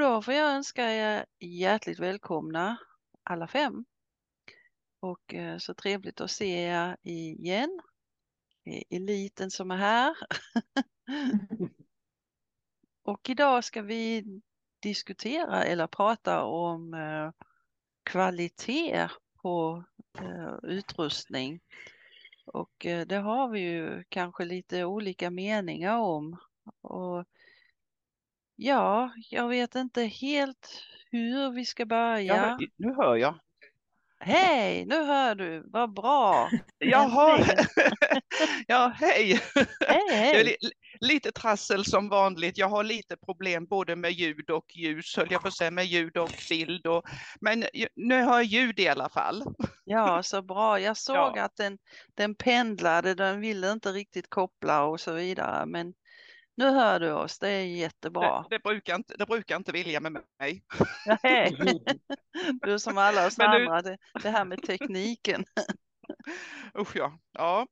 då får jag önska er hjärtligt välkomna alla fem. Och eh, så trevligt att se er igen. Eliten som är här. och idag ska vi diskutera eller prata om eh, kvalitet på eh, utrustning. Och det har vi ju kanske lite olika meningar om. Och ja, jag vet inte helt hur vi ska börja. Ja, nu hör jag. Hej, nu hör du, vad bra! Jaha, ja hej! Hej, hej. Li lite trassel som vanligt. Jag har lite problem både med ljud och ljus, höll jag på att säga, med ljud och bild. Och, men nu har jag ljud i alla fall. Ja, så bra. Jag såg Ja. att den, den pendlade, den ville inte riktigt koppla och så vidare. Men nu hör du oss, det är jättebra. Det, det, brukar inte, det brukar inte vilja med mig. Hej. Du som alla oss Men nu- andra, det, det här med tekniken. Usch ja. ja.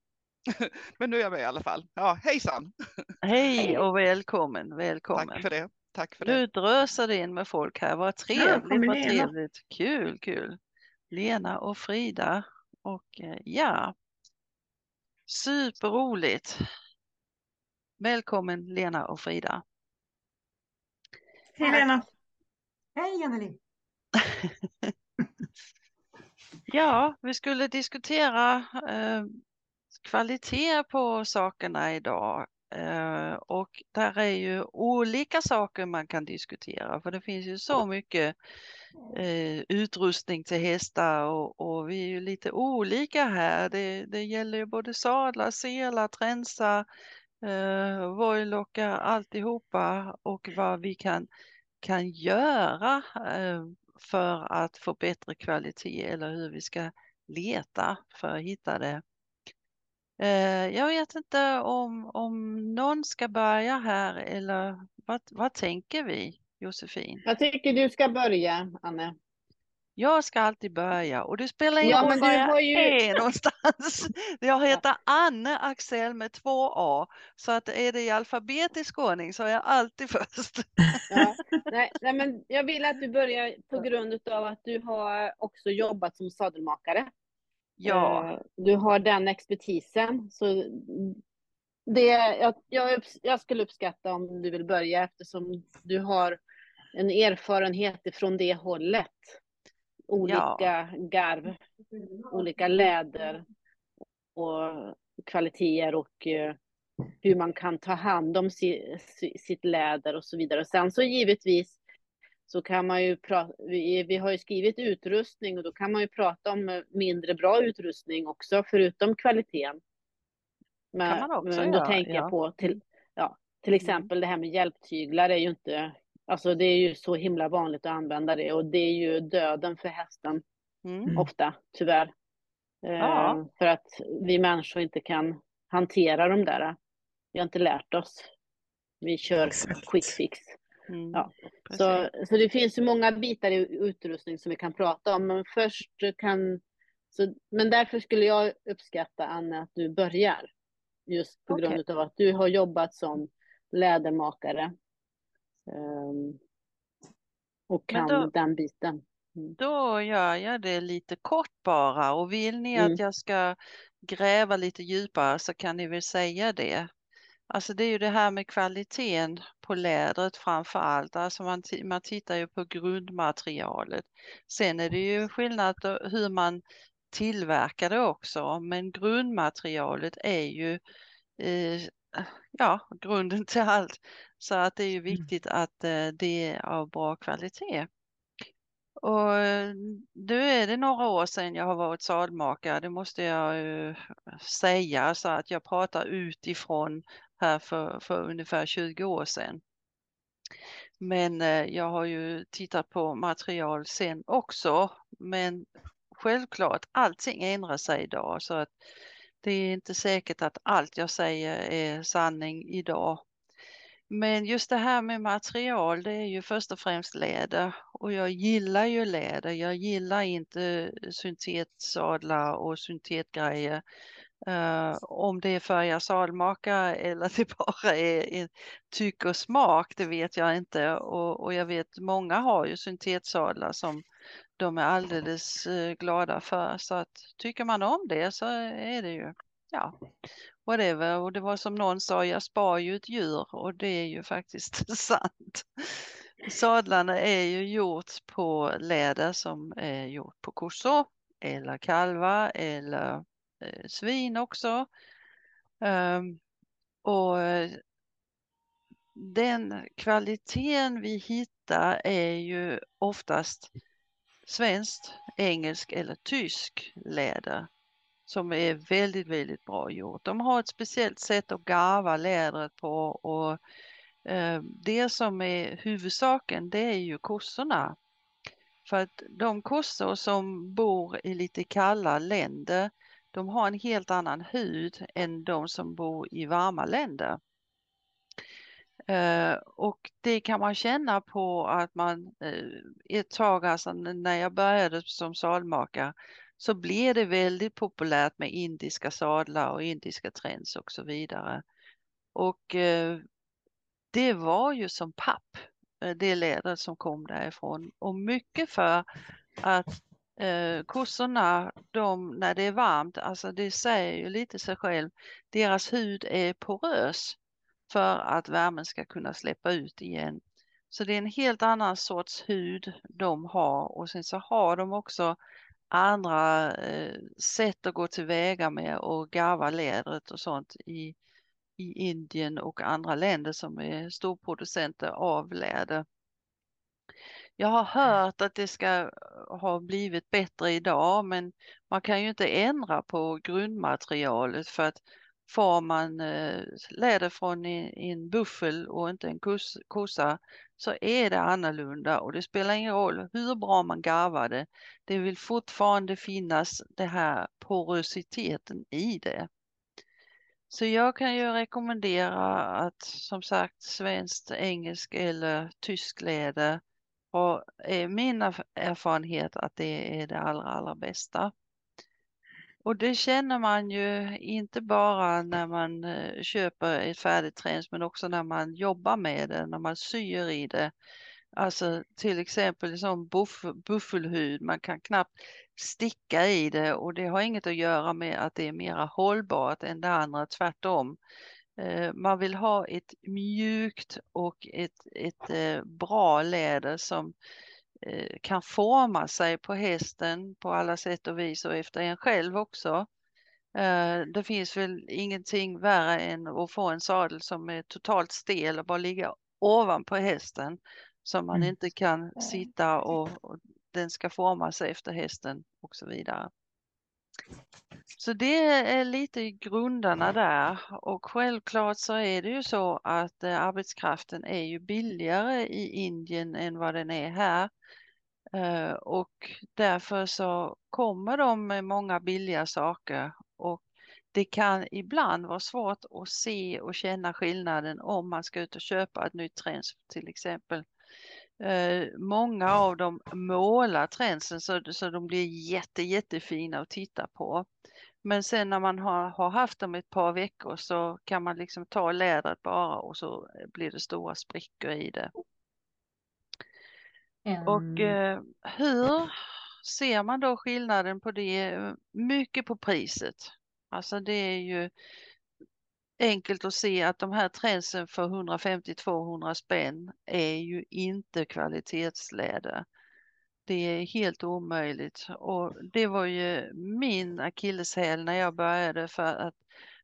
Men nu är jag med i alla fall. Ja, hejsan! Hej och välkommen, välkommen. Tack för det. Tack för det. Nu drösar det in med folk här, vad trevligt, vad trevligt. Kul, kul. Lena och Frida och eh, ja, superroligt. Välkommen Lena och Frida. Hej Lena. Hej Anneli! Ja, vi skulle diskutera eh, kvalitet på sakerna idag. Eh, och där är ju olika saker man kan diskutera för det finns ju så mycket eh, utrustning till hästar och, och vi är ju lite olika här. Det, det gäller ju både sadlar, selar, tränsar, eh, vojlockar, alltihopa och vad vi kan, kan göra eh, för att få bättre kvalitet eller hur vi ska leta för att hitta det. Eh, jag vet inte om, om någon ska börja här eller vad, vad tänker vi Josefin? Jag tycker du ska börja, Anne. Jag ska alltid börja och det spelar ingen Ja, roll men var du jag ju- är någonstans. Jag heter Anne Axel med två A så att är det i alfabetisk ordning så är jag alltid först. Ja. Nej, nej, men jag vill att du börjar på grund av att du har också jobbat som sadelmakare. Ja, Eh, Du har den expertisen. Så det, jag, jag, jag skulle uppskatta om du vill börja eftersom du har en erfarenhet ifrån det hållet. Olika garv, olika läder och kvaliteter och eh, hur man kan ta hand om si, si, sitt läder och så vidare. Och sen så givetvis så kan man ju prata, vi, vi har ju skrivit utrustning och då kan man ju prata om eh, mindre bra utrustning också förutom kvaliteten. Men, Kan man också men då göra, tänker ja. jag på till, ja, till exempel det här med hjälptyglar är ju inte, alltså det är ju så himla vanligt att använda det och det är ju döden för hästen mm. ofta, tyvärr. Eh, Ja. För att vi människor inte kan hantera de där. Vi har inte lärt oss. Vi kör Exakt. quick fix. Mm. Ja, precis. Så, så det finns ju många bitar i utrustning som vi kan prata om. Men först kan... Så, men därför skulle jag uppskatta, Anne, att du börjar. Just på Okej. grund av att du har jobbat som lädermakare. Ehm, och kan då- den biten. Då gör jag det lite kort bara och vill ni Mm. att jag ska gräva lite djupare så kan ni väl säga det. Alltså det är ju det här med kvaliteten på lädret framför allt. Alltså man, man tittar ju på grundmaterialet. Sen är det ju skillnad hur man tillverkar det också. Men grundmaterialet är ju eh, ja, grunden till allt. Så att det är ju viktigt att eh, det är av bra kvalitet. Och nu är det några år sedan jag har varit sadmakare, det måste jag säga, så att jag pratar utifrån här för, för ungefär 20 år sedan. Men eh, jag har ju tittat på material sen också, men självklart allting ändrar sig idag så att det är inte säkert att allt jag säger är sanning idag. Men just det här med material, det är ju först och främst läder och jag gillar ju läder. Jag gillar inte syntetsadlar och syntetgrejer. Uh, om det är färgar salmaka eller det bara är, är tyck och smak, det vet jag inte. Och, och jag vet många har ju syntetsadlar som de är alldeles uh, glada för. Så att tycker man om det så är det ju, ja, whatever. Och det var som någon sa, jag spar ju ett djur och det är ju faktiskt sant. Sadlarna är ju gjort på läder som är gjort på kossor eller kalvar eller Eh, svin också. Um, och eh, den kvaliteten vi hittar är ju oftast svenskt, engelsk eller tysk läder som är väldigt, väldigt bra gjort. De har ett speciellt sätt att garva lädret på och ehm, det som är huvudsaken det är ju kossorna. För att de kossor som bor i lite kalla länder de har en helt annan hud än de som bor i varma länder. Uh, och det kan man känna på att man uh, ett tag, alltså när jag började som sadmakare, så blev det väldigt populärt med indiska sadlar och indiska trends och så vidare. Och uh, det var ju som papp, det lädret som kom därifrån. Och mycket för att eh, kossorna, de, när det är varmt, alltså det säger ju lite sig själv, deras hud är porös för att värmen ska kunna släppa ut igen. Så det är en helt annan sorts hud de har och sen så har de också andra eh, sätt att gå tillväga med och garva lädret och sånt i, i Indien och andra länder som är storproducenter av läder. Jag har hört att det ska ha blivit bättre idag men man kan ju inte ändra på grundmaterialet för att får man eh, läder från en buffel och inte en kossa så är det annorlunda och det spelar ingen roll hur bra man garvar det. Det vill fortfarande finnas den här porositeten i det. Så jag kan ju rekommendera att som sagt svenskt, engelsk eller tysk läder och är min erfarenhet att det är det allra, allra bästa. Och det känner man ju inte bara när man eh, köper ett färdigt träns men också när man jobbar med det, när man syr i det. Alltså till exempel som buff, buffelhud, man kan knappt sticka i det och det har inget att göra med att det är mera hållbart än det andra, tvärtom. Eh, man vill ha ett mjukt och ett, ett eh, bra läder som eh, kan forma sig på hästen på alla sätt och vis och efter en själv också. Det finns väl ingenting värre än att få en sadel som är totalt stel och bara ligga ovanpå hästen som man mm. inte kan sitta och, och den ska forma sig efter hästen och så vidare. Så det är lite grunderna där och självklart så är det ju så att eh, arbetskraften är ju billigare i Indien än vad den är här. Eh, och därför så kommer de med många billiga saker och det kan ibland vara svårt att se och känna skillnaden om man ska ut och köpa ett nytt träns till exempel. Eh, många av dem målar tränsen så, så de blir jätte, jättefina att titta på. Men sen när man har, har haft dem ett par veckor så kan man liksom ta lädret bara och så blir det stora sprickor i det. Mm. Och eh, hur ser man då skillnaden på det? Mycket på priset. Alltså det är ju enkelt att se att de här tränsen för 150-200 spänn är ju inte kvalitetsläder. Det är helt omöjligt och det var ju min akilleshäl när jag började för att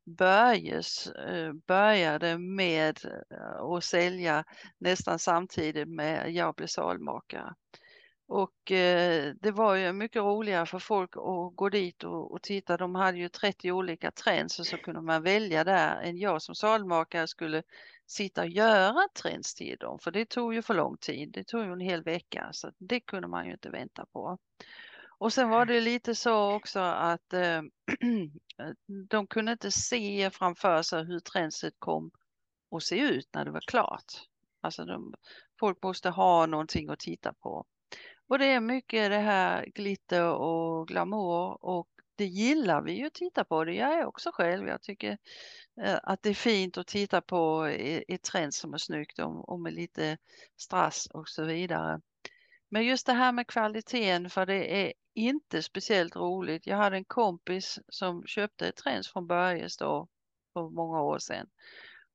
Börjes eh, började med eh, att sälja nästan samtidigt med jag blev salmakare. Och eh, det var ju mycket roligare för folk att gå dit och, och titta. De hade ju 30 olika trends och så kunde man välja där än jag som salmakare skulle sitta och göra trends till dem. För det tog ju för lång tid. Det tog ju en hel vecka så det kunde man ju inte vänta på. Och sen var det lite så också att eh, de kunde inte se framför sig hur trendset kom att se ut när det var klart. Alltså de, folk måste ha någonting att titta på. Och det är mycket det här glitter och glamour och det gillar vi ju att titta på. Det gör jag också själv. Jag tycker eh, att det är fint att titta på ett trend som är snyggt och, och med lite strass och så vidare. Men just det här med kvaliteten, för det är inte speciellt roligt. Jag hade en kompis som köpte ett trends från Börjes då för många år sedan.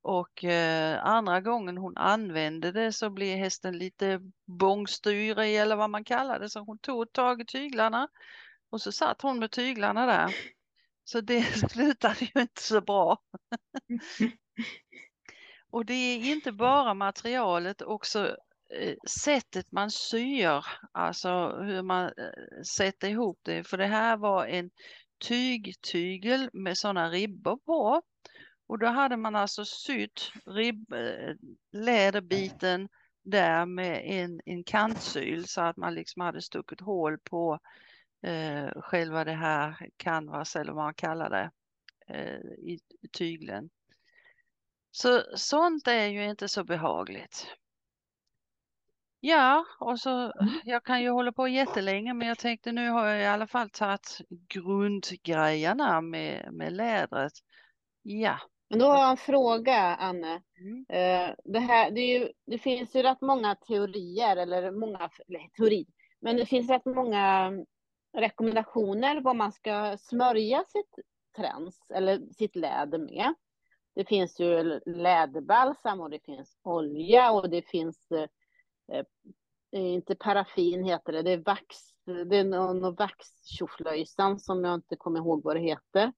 Och eh, andra gången hon använde det så blev hästen lite bångstyrig eller vad man kallar det. Så hon tog tag i tyglarna och så satt hon med tyglarna där. Så det slutade ju inte så bra. och det är inte bara materialet, också eh, sättet man syr, alltså hur man eh, sätter ihop det. För det här var en tygtygel med sådana ribbor på. Och då hade man alltså sytt ribb, eh, läderbiten där med en, en kantsyl så att man liksom hade stuckit hål på eh, själva det här canvas eller vad man kallar det eh, i tyglen. Så sånt är ju inte så behagligt. Ja, och så jag kan ju hålla på jättelänge men jag tänkte nu har jag i alla fall tagit grundgrejerna med, med lädret. Ja. Men då har jag en fråga, Anne. Mm. Eh, det, här, det, ju, det, finns ju rätt många teorier, eller många, eller teori, men det finns rätt många rekommendationer vad man ska smörja sitt träns eller sitt läder med. Det finns ju läderbalsam och det finns olja och det finns eh, eh inte paraffin heter det, det är vax, det är någon, någon vaxtjoflöjsan som jag inte kommer ihåg vad det heter.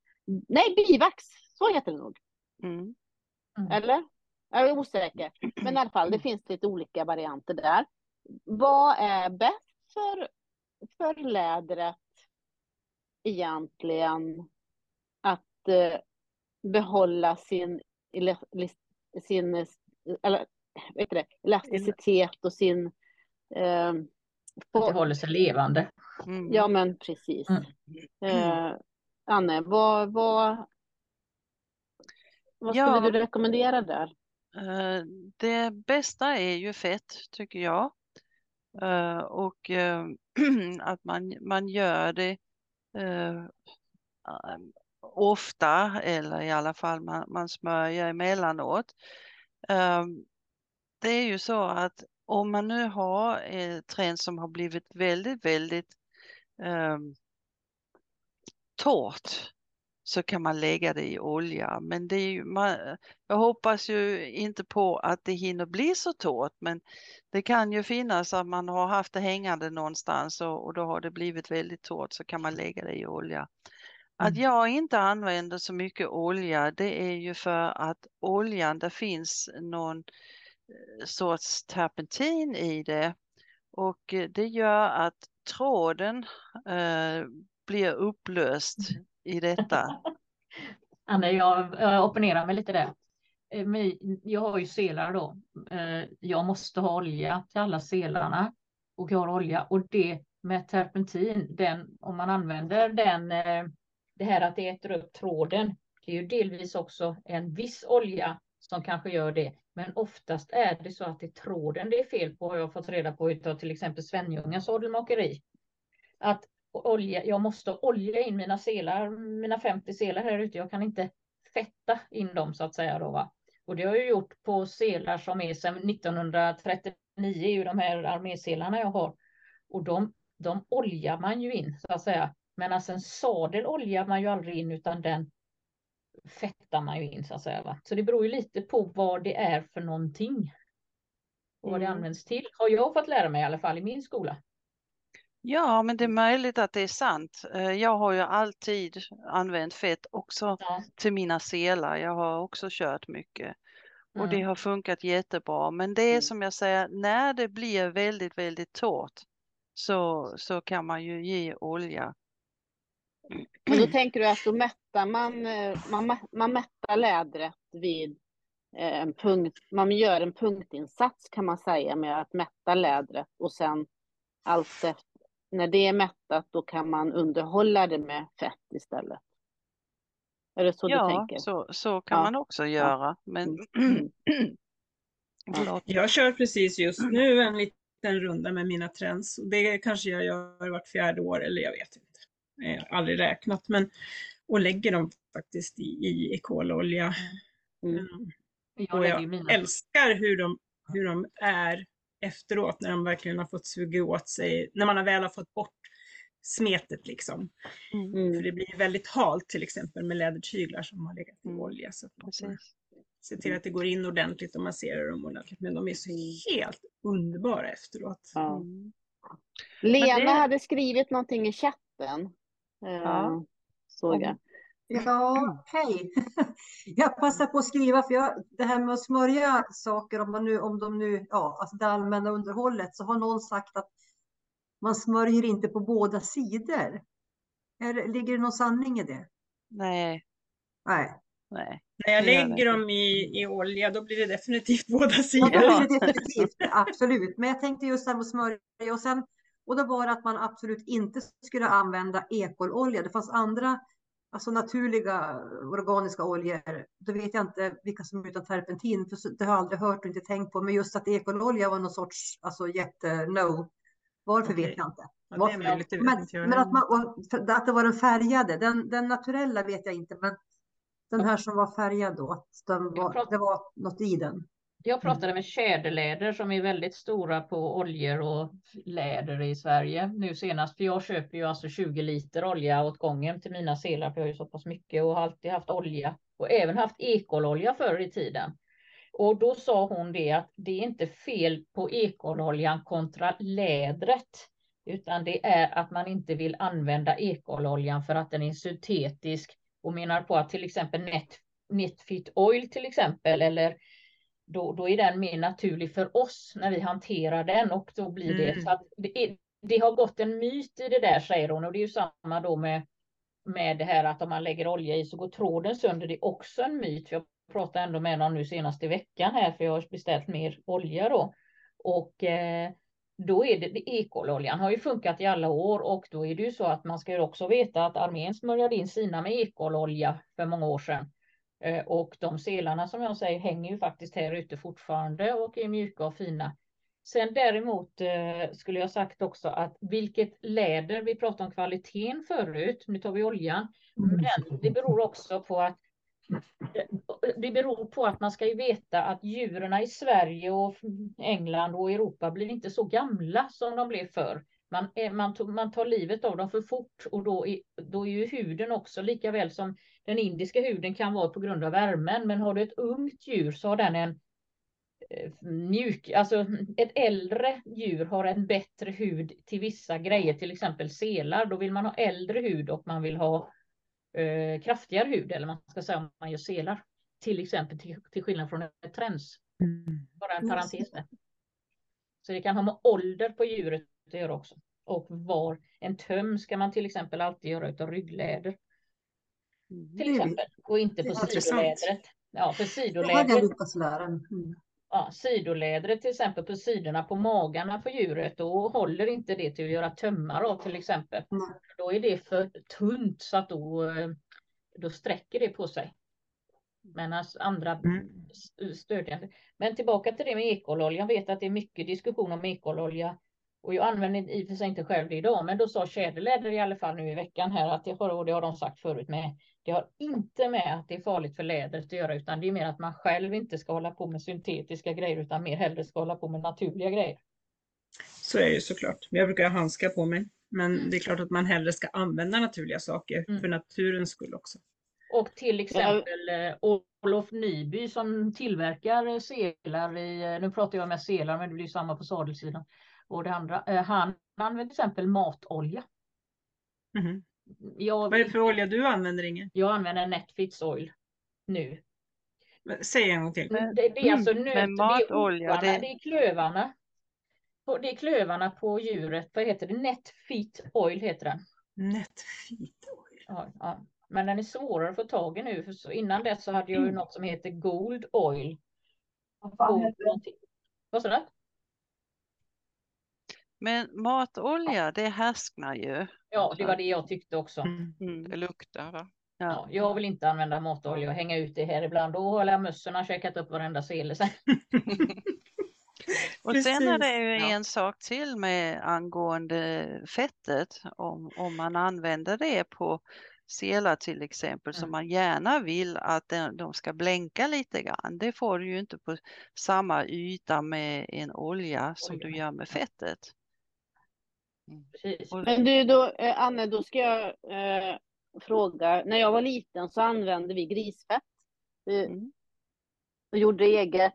Nej, bivax, så heter det nog. Mm. Mm. Eller? Jag är osäker. Men i alla fall, det finns lite olika varianter där. Vad är bäst för för lädret egentligen att eh, behålla sin, sin eller, vet det, elasticitet och sin... Eh, att det håller sig levande. Mm. Ja, men precis. Mm. Eh, Anne, vad, vad, vad skulle ja, du rekommendera där? Eh, det bästa är ju fett, tycker jag. Uh, och uh, att man, man gör det uh, ofta eller i alla fall man, man smörjer emellanåt. det är ju så att om man nu har ett trend som har blivit väldigt, väldigt torrt så kan man lägga det i olja. Men det är ju, man, jag hoppas ju inte på att det hinner bli så torrt men det kan ju finnas att man har haft det hängande någonstans och, och då har det blivit väldigt torrt så kan man lägga det i olja. Att mm. jag inte använder så mycket olja det är ju för att oljan, det finns någon eh, sorts terpentin i det och eh, det gör att tråden eh, blir upplöst mm i detta? Anna, jag, jag opponerar mig lite där. Eh, jag har ju selar då. Eh, jag måste ha olja till alla selarna och jag har olja och det med terpentin, den, om man använder den, eh, det här att det äter upp tråden, det är ju delvis också en viss olja som kanske gör det. Men oftast är det så att det är tråden det är fel på, har jag fått reda på utav till exempel Svenljungas sadelmakeri. Att olja, jag måste olja in mina selar, mina 50 selar här ute. Jag kan inte fetta in dem så att säga då va. Och det har jag gjort på selar som är sedan 1939, ju de här arméselarna jag har. Och de, de oljar man ju in så att säga. Men alltså en sadel oljar man ju aldrig in utan den fettar man ju in så att säga. Va? Så det beror ju lite på vad det är för någonting. Och vad det mm. används till har jag fått lära mig i alla fall i min skola. Ja, men det är möjligt att det är sant. Eh, jag har ju alltid använt fett också ja. till mina selar. Jag har också kört mycket och mm. det har funkat jättebra. Men det är mm. som jag säger, när det blir väldigt, väldigt torrt så, så kan man ju ge olja. Men då tänker du att då mättar man, eh, man, man mättar lädret vid eh, en punkt, man gör en punktinsats kan man säga med att mätta lädret och sen allt efter när det är mättat då kan man underhålla det med fett istället. Är det så ja, du tänker? Så, så kan ja. man också göra. Ja. Men... Mm. jag kör precis just nu en liten runda med mina trends. Det kanske jag gör vart fjärde år eller jag vet inte. eh, aldrig räknat, men och lägger dem faktiskt i, i ekololja. Mm. Mm. Jag och jag älskar hur de, hur de är efteråt när de verkligen har fått suga åt sig, när man väl har fått bort smetet liksom. Mm. För det blir väldigt halt till exempel med lädertyglar som har legat i mm. olja. Så att man se till att det går in ordentligt och masserar dem ordentligt. Men de är så helt underbara efteråt. Mm. Lena det... hade skrivit någonting i chatten. Ja. Uh, såg jag. Ja, hej. Jag passar på att skriva, för jag, det här med att smörja saker, om, man nu, om de nu, ja, alltså det allmänna underhållet, så har någon sagt att man smörjer inte på båda sidor. Är, ligger det någon sanning i det? Nej. Nej. Nej. När jag lägger dem i, i olja, då blir det definitivt båda sidor. Ja, då blir det definitivt, absolut. Men jag tänkte just det här med smörja och sen, och då var det att man absolut inte skulle använda ekololja. Det fanns andra alltså naturliga organiska oljor, då vet jag inte vilka som är utan terpentin, för det har jag aldrig hört och inte tänkt på. Men just att ekololja var någon sorts alltså, jätte-no. Varför okay. vet jag inte. Ja, det möjligt, det men, men att, man, att det var den färgade, den, den naturella vet jag inte, men den här som var färgad då, den var, det var något i den. Jag mm. pratade med Tjäderläder som är väldigt stora på oljor och läder i Sverige nu senast. För jag köper ju alltså 20 liter olja åt gången till mina selar, för jag har ju så pass mycket och har alltid haft olja och även haft ekololja förr i tiden. Och då sa hon det att det är inte fel på ekololjan kontra lädret, utan det är att man inte vill använda ekololjan för att den är syntetisk och menar på att till exempel net, Netfit Oil till exempel eller då, då är den mer naturlig för oss när vi hanterar den och då blir det mm. så att det, är, det, har gått en myt i det där säger hon och det är ju samma då med med det här att om man lägger olja i så går tråden sönder. Det är också en myt. Jag pratade ändå med någon nu senast i veckan här för jag har beställt mer olja då och eh, då är det, det ekololjan har ju funkat i alla år och då är det ju så att man ska ju också veta att armén smörjade in sina med ekololja för många år sedan. Eh, och de selarna som jag säger hänger ju faktiskt här ute fortfarande och är mjuka och fina. Sen däremot eh, skulle jag sagt också att vilket läder, vi pratade om kvaliteten förut, nu tar vi oljan, mm. men det beror också på att det beror på att man ska ju veta att djuren i Sverige och England och Europa blir inte så gamla som de blev förr. Man, man, man tar livet av dem för fort och då är, då är ju huden också lika väl som den indiska huden kan vara på grund av värmen. Men har du ett ungt djur så har den en eh, mjuk, alltså ett äldre djur har en bättre hud till vissa grejer, till exempel selar. Då vill man ha äldre hud och man vill ha eh, kraftigare hud, eller man ska säga om man gör selar. Till exempel till, till skillnad från ett träns. Mm. Bara en parentes där. Så det kan ha med ålder på djuret att göra också. Och var en töm ska man till exempel alltid göra av ryggläder. Mm. Till exempel. Och inte på sidolädret. Ja, för sidolädret. Mm. Ja, sidolädret till exempel på sidorna på magarna på djuret, då håller inte det till att göra tömmar av till exempel. Mm. Då är det för tunt så att då, då sträcker det på sig. Men alltså andra mm. stödjande. Men tillbaka till det med ekololja. Jag vet att det är mycket diskussion om ekololja. Och jag använder i och för sig inte själv det idag, men då sa Tjäderläder i alla fall nu i veckan här att det har, och det har de sagt förut med. Det har inte med att det är farligt för lädret att göra, utan det är mer att man själv inte ska hålla på med syntetiska grejer, utan mer hellre ska hålla på med naturliga grejer. Så är det såklart. Jag brukar ha handskar på mig, men det är klart att man hellre ska använda naturliga saker mm. för naturens skull också. Och till exempel eh, Olof Nyby som tillverkar selar i, nu pratar jag med selar, men det blir samma på sadelsidan. Och det andra, eh, han använder till exempel matolja. Mm. Jag, Vad är det för olja du använder Inge? Jag använder Netfits oil nu. Men, säg en gång till. Det, det, är alltså nöt, Men matolja, det, är det... det är klövarna. Det är klövarna på djuret. Vad heter det? Netfit oil heter den. Netfit oil. Ja, ja. Men den är svårare att få tag i nu. För så innan dess så hade jag ju mm. något som heter Gold Oil. Gold Vad sa du? Men matolja, det härsknar ju. Ja, det var det jag tyckte också. Mm. mm. Det luktar va? Ja. ja. jag vill inte använda matolja och hänga ut det här ibland. Då har mössorna käkat upp varenda sele sen. Och sen är det ju en sak till med angående fettet. Om, om man använder det på selar till exempel som man gärna vill att de ska blänka lite grann. Det får du ju inte på samma yta med en olja som du gör med fettet. Mm. Men du då, eh, Anne, då ska jag eh, fråga. När jag var liten så använde vi grisfett. Vi mm. gjorde eget,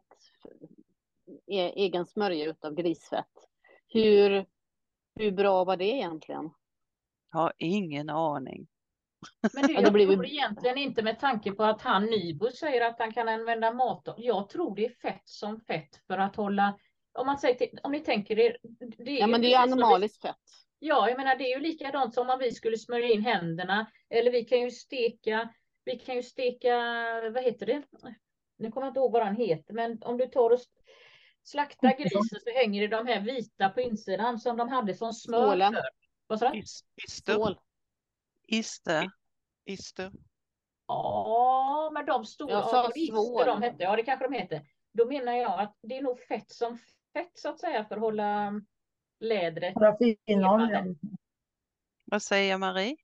e egen smörja av grisfett. Hur, hur bra var det egentligen? Jag har ingen aning. Men det, jag tror egentligen inte med tanke på att han Nybo säger att han kan använda mat. Jag tror det är fett som fett för att hålla, om man säger till, om ni tänker er. Det ja men det är animaliskt fett. Ja, jag menar det är ju likadant som om vi skulle smörja in händerna eller vi kan ju steka, vi kan ju steka, vad heter det? Nu kommer jag inte ihåg vad han heter, men om du tar och slaktar grisen så hänger det de här vita på insidan som de hade som smör. Stålen. För. Vad sa du? Ister. Ister. Ja, men de stora, jag sa svål. de hette, ja det kanske de heter. Då menar jag att det är nog fett som fett så att säga för att hålla lädret. Paraffinoljan. Vad säger Marie?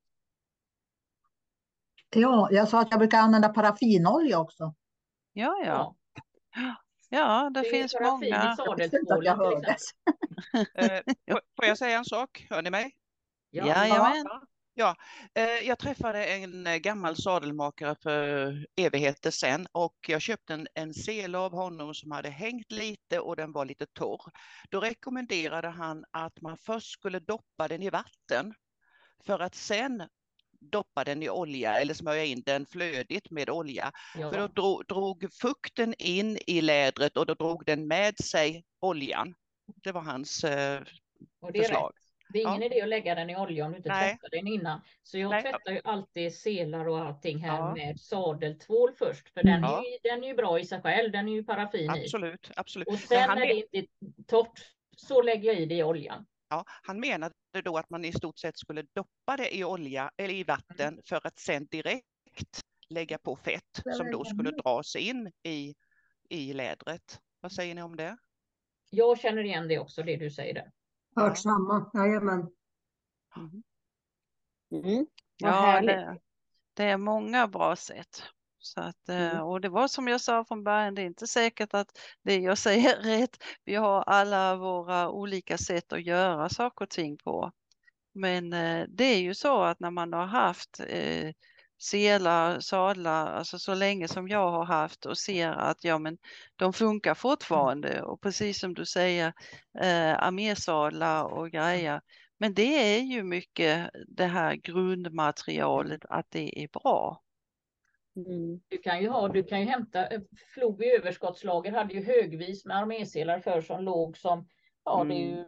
Ja, jag sa att jag brukar använda paraffinolja också. Ja, ja. Ja, det, det finns många. Jag eh, får jag säga en sak? Hör ni mig? Ja, Jajamän. Ja, eh, jag träffade en eh, gammal sadelmakare för evigheter sedan och jag köpte en, en sele av honom som hade hängt lite och den var lite torr. Då rekommenderade han att man först skulle doppa den i vatten för att sen doppa den i olja eller smörja in den flödigt med olja. Ja. För då drog, drog fukten in i lädret och då drog den med sig oljan. Det var hans eh, förslag. Det är ingen ja. idé att lägga den i olja om du inte Nej. tvättar den innan. Så jag Nej. tvättar ju alltid selar och allting här ja. med sadeltvål först. För den, ja. är ju, den är ju bra i sig själv. Den är ju paraffin absolut, i. Absolut. Och sen när det inte är torrt så lägger jag i det i oljan. Ja, han menade då att man i stort sett skulle doppa det i olja eller i vatten mm. för att sen direkt lägga på fett som då skulle dras in i, i lädret. Vad säger ni om det? Jag känner igen det också, det du säger där. Hört samma, jajamän. Mm. Mm. Ja, det, det, är många bra sätt. Så att, eh, mm. Och det var som jag sa från början, det är inte säkert att det jag säger är rätt. Vi har alla våra olika sätt att göra saker och ting på. Men eh, det är ju så att när man har haft eh, selar, sadlar, alltså så länge som jag har haft och ser att ja men de funkar fortfarande och precis som du säger eh, armésadlar och grejer. Men det är ju mycket det här grundmaterialet att det är bra. Mm. Du kan ju ha, du kan ju hämta, eh, Flog i överskottslager hade ju högvis med arméselar för som låg som, ja mm. det är ju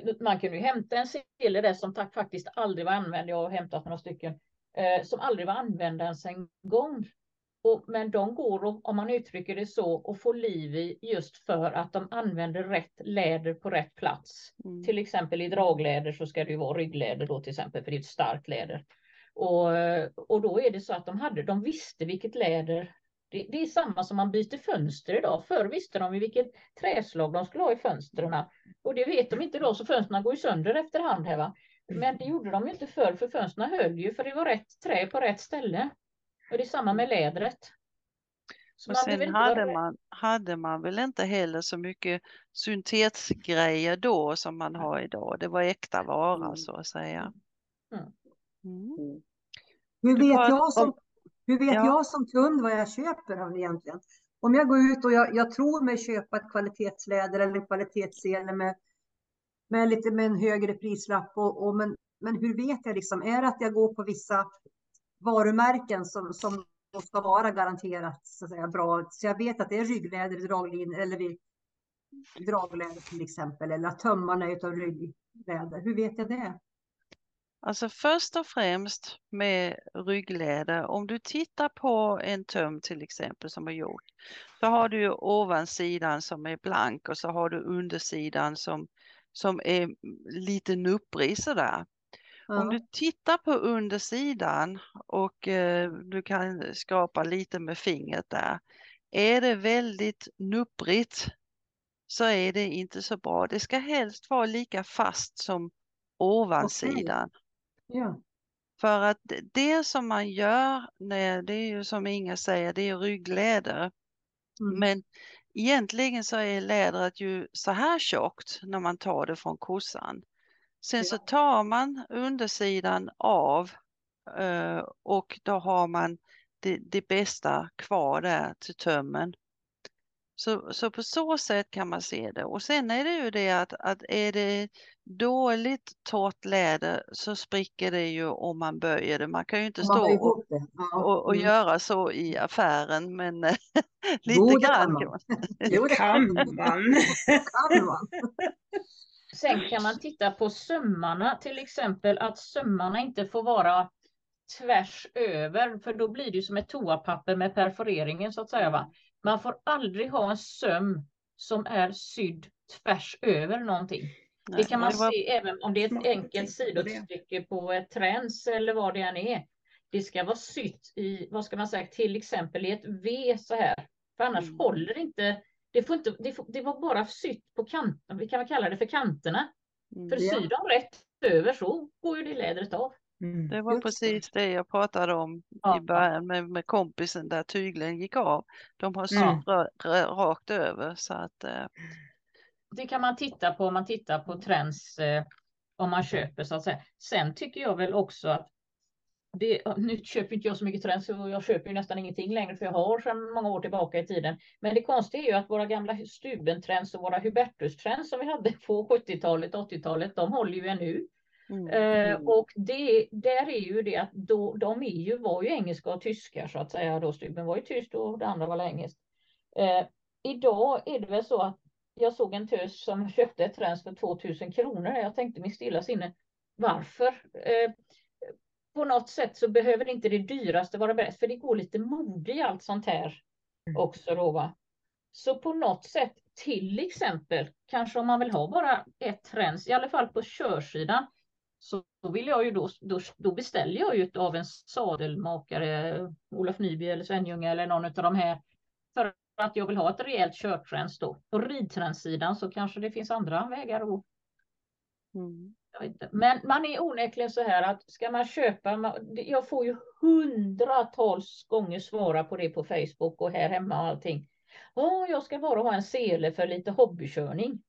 mm. man kunde ju hämta en sele där som faktiskt aldrig var använd. Jag har hämtat några stycken eh, som aldrig var använda ens en gång. Och, men de går, om man uttrycker det så, att få liv i just för att de använder rätt läder på rätt plats. Mm. Till exempel i dragläder så ska det ju vara ryggläder då till exempel, för det är ett starkt läder. Och, och då är det så att de, hade, de visste vilket läder det, det, är samma som man byter fönster idag. Förr visste de vilket träslag de skulle ha i fönstren. Och det vet de inte då, så fönstren går ju sönder efterhand. Här, va? Men det gjorde de ju inte förr, för fönstren höll ju, för det var rätt trä på rätt ställe. Och det är samma med lädret. Så och sen hade man, hade man väl inte heller så mycket syntetsgrejer då som man har idag. Det var äkta vara mm. så att säga. Mm. Mm. Hur vet, jag som, hur vet ja. jag som kund vad jag köper av egentligen? Om jag går ut och jag, jag tror mig köpa ett kvalitetsläder eller en med med lite med en högre prislapp. Och, och, men, men hur vet jag liksom? Är det att jag går på vissa varumärken som, som ska vara garanterat så att säga, bra? Så jag vet att det är ryggläder, draglinor eller dragläder till exempel. Eller att tömmarna är av ryggläder. Hur vet jag det? Alltså först och främst med ryggläder, om du tittar på en töm till exempel som är gjort, så har du ovansidan som är blank och så har du undersidan som som är lite nupprig sådär. Ja. Om du tittar på undersidan och eh, du kan skrapa lite med fingret där. Är det väldigt nupprigt så är det inte så bra. Det ska helst vara lika fast som ovansidan. Okay. Ja. För att det som man gör, när, det är ju som Inga säger, det är ryggläder. Mm. Men egentligen så är lädret ju så här tjockt när man tar det från kossan. Sen så tar man undersidan av eh, och då har man det, det bästa kvar där till tömmen. Så, så på så sätt kan man se det. Och sen är det ju det att, att är det dåligt torrt läder så spricker det ju om man böjer det. Man kan ju inte stå och, och, och mm. göra så i affären men lite jo, grann kan man. Jo, det kan man. kan man. Sen kan man titta på sömmarna, till exempel att sömmarna inte får vara tvärs över, för då blir det som ett toapapper med perforeringen så att säga. Va? Man får aldrig ha en söm som är sydd tvärs över någonting. Nej, det kan man det var... se även om det är ett enkelt sidostycke på ett träns eller vad det än är. Det ska vara sytt i, vad ska man säga, till exempel i ett V så här. För annars mm. håller inte det, får inte, det, får, det var bara sytt på kanterna, vi kan kalla det för kanterna. Mm, för syr de rätt över så går ju det lädret av. Mm. Det var precis det jag pratade om ja. i början med, med kompisen där tygeln gick av. De har sytt mm. rakt över så att. Eh... Det kan man titta på om man tittar på trends eh, om man köper så att säga. Sen tycker jag väl också att det, nu köper inte jag så mycket trends och jag köper ju nästan ingenting längre för jag har sedan många år tillbaka i tiden. Men det konstiga är ju att våra gamla Stubentrends och våra Hubertus-trends som vi hade på 70-talet, 80-talet, de håller ju ännu. Mm. Eh, mm. och det, där är ju det att då, de är ju, var ju engelska och tyska så att säga. Då Stuben var ju tyskt och det andra var engelskt. Eh, idag är det väl så att jag såg en tös som köpte ett trends för 2000 kronor. Jag tänkte min stilla sinne, varför? Eh, på något sätt så behöver inte det dyraste vara bäst, för det går lite mode i allt sånt här mm. också då va. Så på något sätt, till exempel, kanske om man vill ha bara ett rens, i alla fall på körsidan, så vill jag ju då, då, då beställer jag ju av en sadelmakare, Olof Nyby eller Svenljunga eller någon av de här, för att jag vill ha ett rejält körtrens då. På ridtrenssidan så kanske det finns andra vägar att mm. Men man är onekligen så här att ska man köpa, jag får ju hundratals gånger svara på det på Facebook och här hemma och allting. Ja, jag ska bara ha en sele för lite hobbykörning.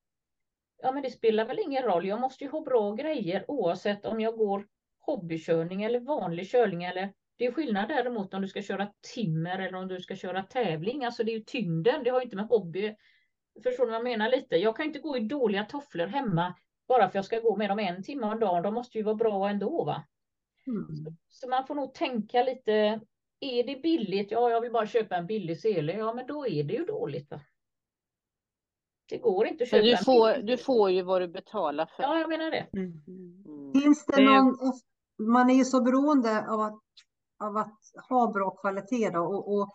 Ja, men det spelar väl ingen roll. Jag måste ju ha bra grejer oavsett om jag går hobbykörning eller vanlig körning eller det är skillnad däremot om du ska köra timmer eller om du ska köra tävling. Alltså det är ju tyngden, det har inte med hobby. Förstår du vad jag menar lite? Jag kan inte gå i dåliga tofflor hemma bara för att jag ska gå med dem en timme om dagen. De måste ju vara bra ändå. Va? Mm. Så, så, man får nog tänka lite. Är det billigt? Ja, jag vill bara köpa en billig sele. Ja, men då är det ju dåligt. Va? Det går inte att köpa. Du får, du får ju vad du betalar för. Ja, jag menar det. Mm. Mm. Finns det någon, man är ju så beroende av att, av att ha bra kvalitet då, och, och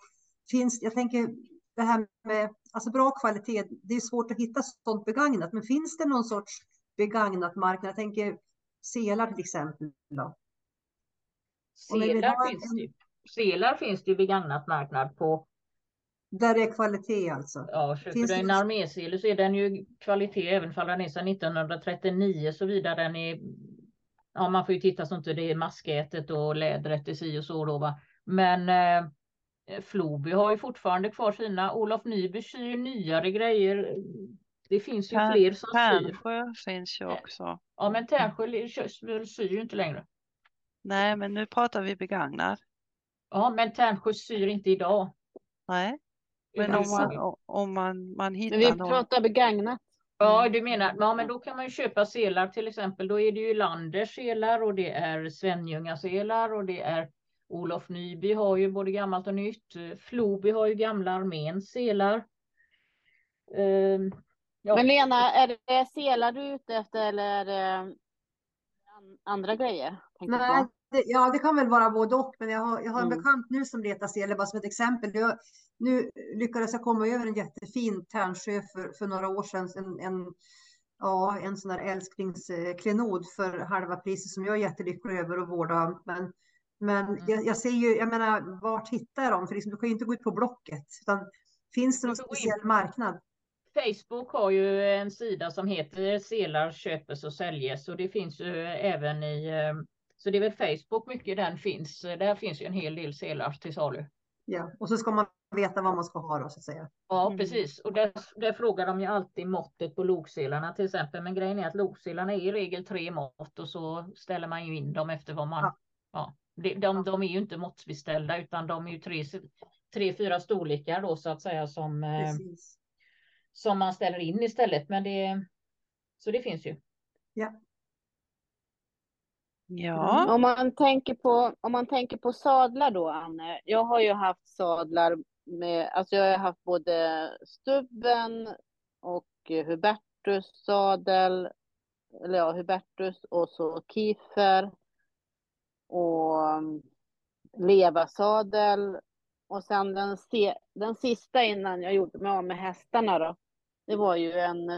finns, jag tänker det här med alltså bra kvalitet, det är svårt att hitta sånt begagnat, men finns det någon sorts begagnat marknad. Jag tänker selar till exempel. Då. Selar, finns en... det, selar finns det begagnat marknad på. Där är kvalitet alltså? Ja, köper finns du en armésele så är den ju kvalitet även om den är sedan 1939 så vidare. Den är, ja, man får ju titta så inte det är maskätet och lädret i si och så då va. Men eh, Floby har ju fortfarande kvar sina. Olof Nyby syr nyare grejer det finns ju Tär, fler som Tärnsjö syr. finns ju också. Ja, men Tärnsjö syr ju inte längre. Nej, men nu pratar vi begagnad. Ja, men Tärnsjö syr inte idag. Nej, men om man, om man, man hittar Men vi någon... pratar begagnat. Ja, du menar, ja men då kan man ju köpa selar till exempel. Då är det ju Landers selar och det är Svenljunga selar och det är Olof Nyby har ju både gammalt och nytt. Floby har ju gamla arméns selar. Um, Ja. Men Lena, är det selar du är ute efter eller är det andra grejer? Nej, det, ja, det kan väl vara både och, men jag har, jag har en mm. bekant nu som letar selar, bara som ett exempel. Jag, nu lyckades jag komma över en jättefin Tärnsjö för, för några år sedan, en, en, ja, en sån där älsklingsklenod för halva priset som jag är jättelycklig över att vårda. Men, men mm. jag, jag ser ju, jag menar, vart hittar jag dem? För liksom, du kan ju inte gå ut på Blocket, utan finns det någon speciell marknad? Facebook har ju en sida som heter Selar köpes och säljes och det finns ju även i eh, så det är väl Facebook mycket den finns. Där finns ju en hel del selar till salu. Ja, och så ska man veta vad man ska ha då så att säga. Ja, mm. precis. Och där, där frågar de ju alltid måttet på lokselarna till exempel. Men grejen är att lokselarna är i regel tre mått och så ställer man ju in dem efter vad man. Ja. ja de, de, de är ju inte måttbeställda utan de är ju tre, tre fyra storlekar då så att säga som. Eh, precis. Som man ställer in istället. Men det. Så det finns ju. Ja. Ja. Om man tänker på, om man tänker på sadlar då, Anne. Jag har ju haft sadlar med, alltså jag har haft både stubben och Hubertus sadel, eller ja, Hubertus och så Kiefer och levasadel och sen den, den sista innan jag gjorde mig av med hästarna då. Det var ju en,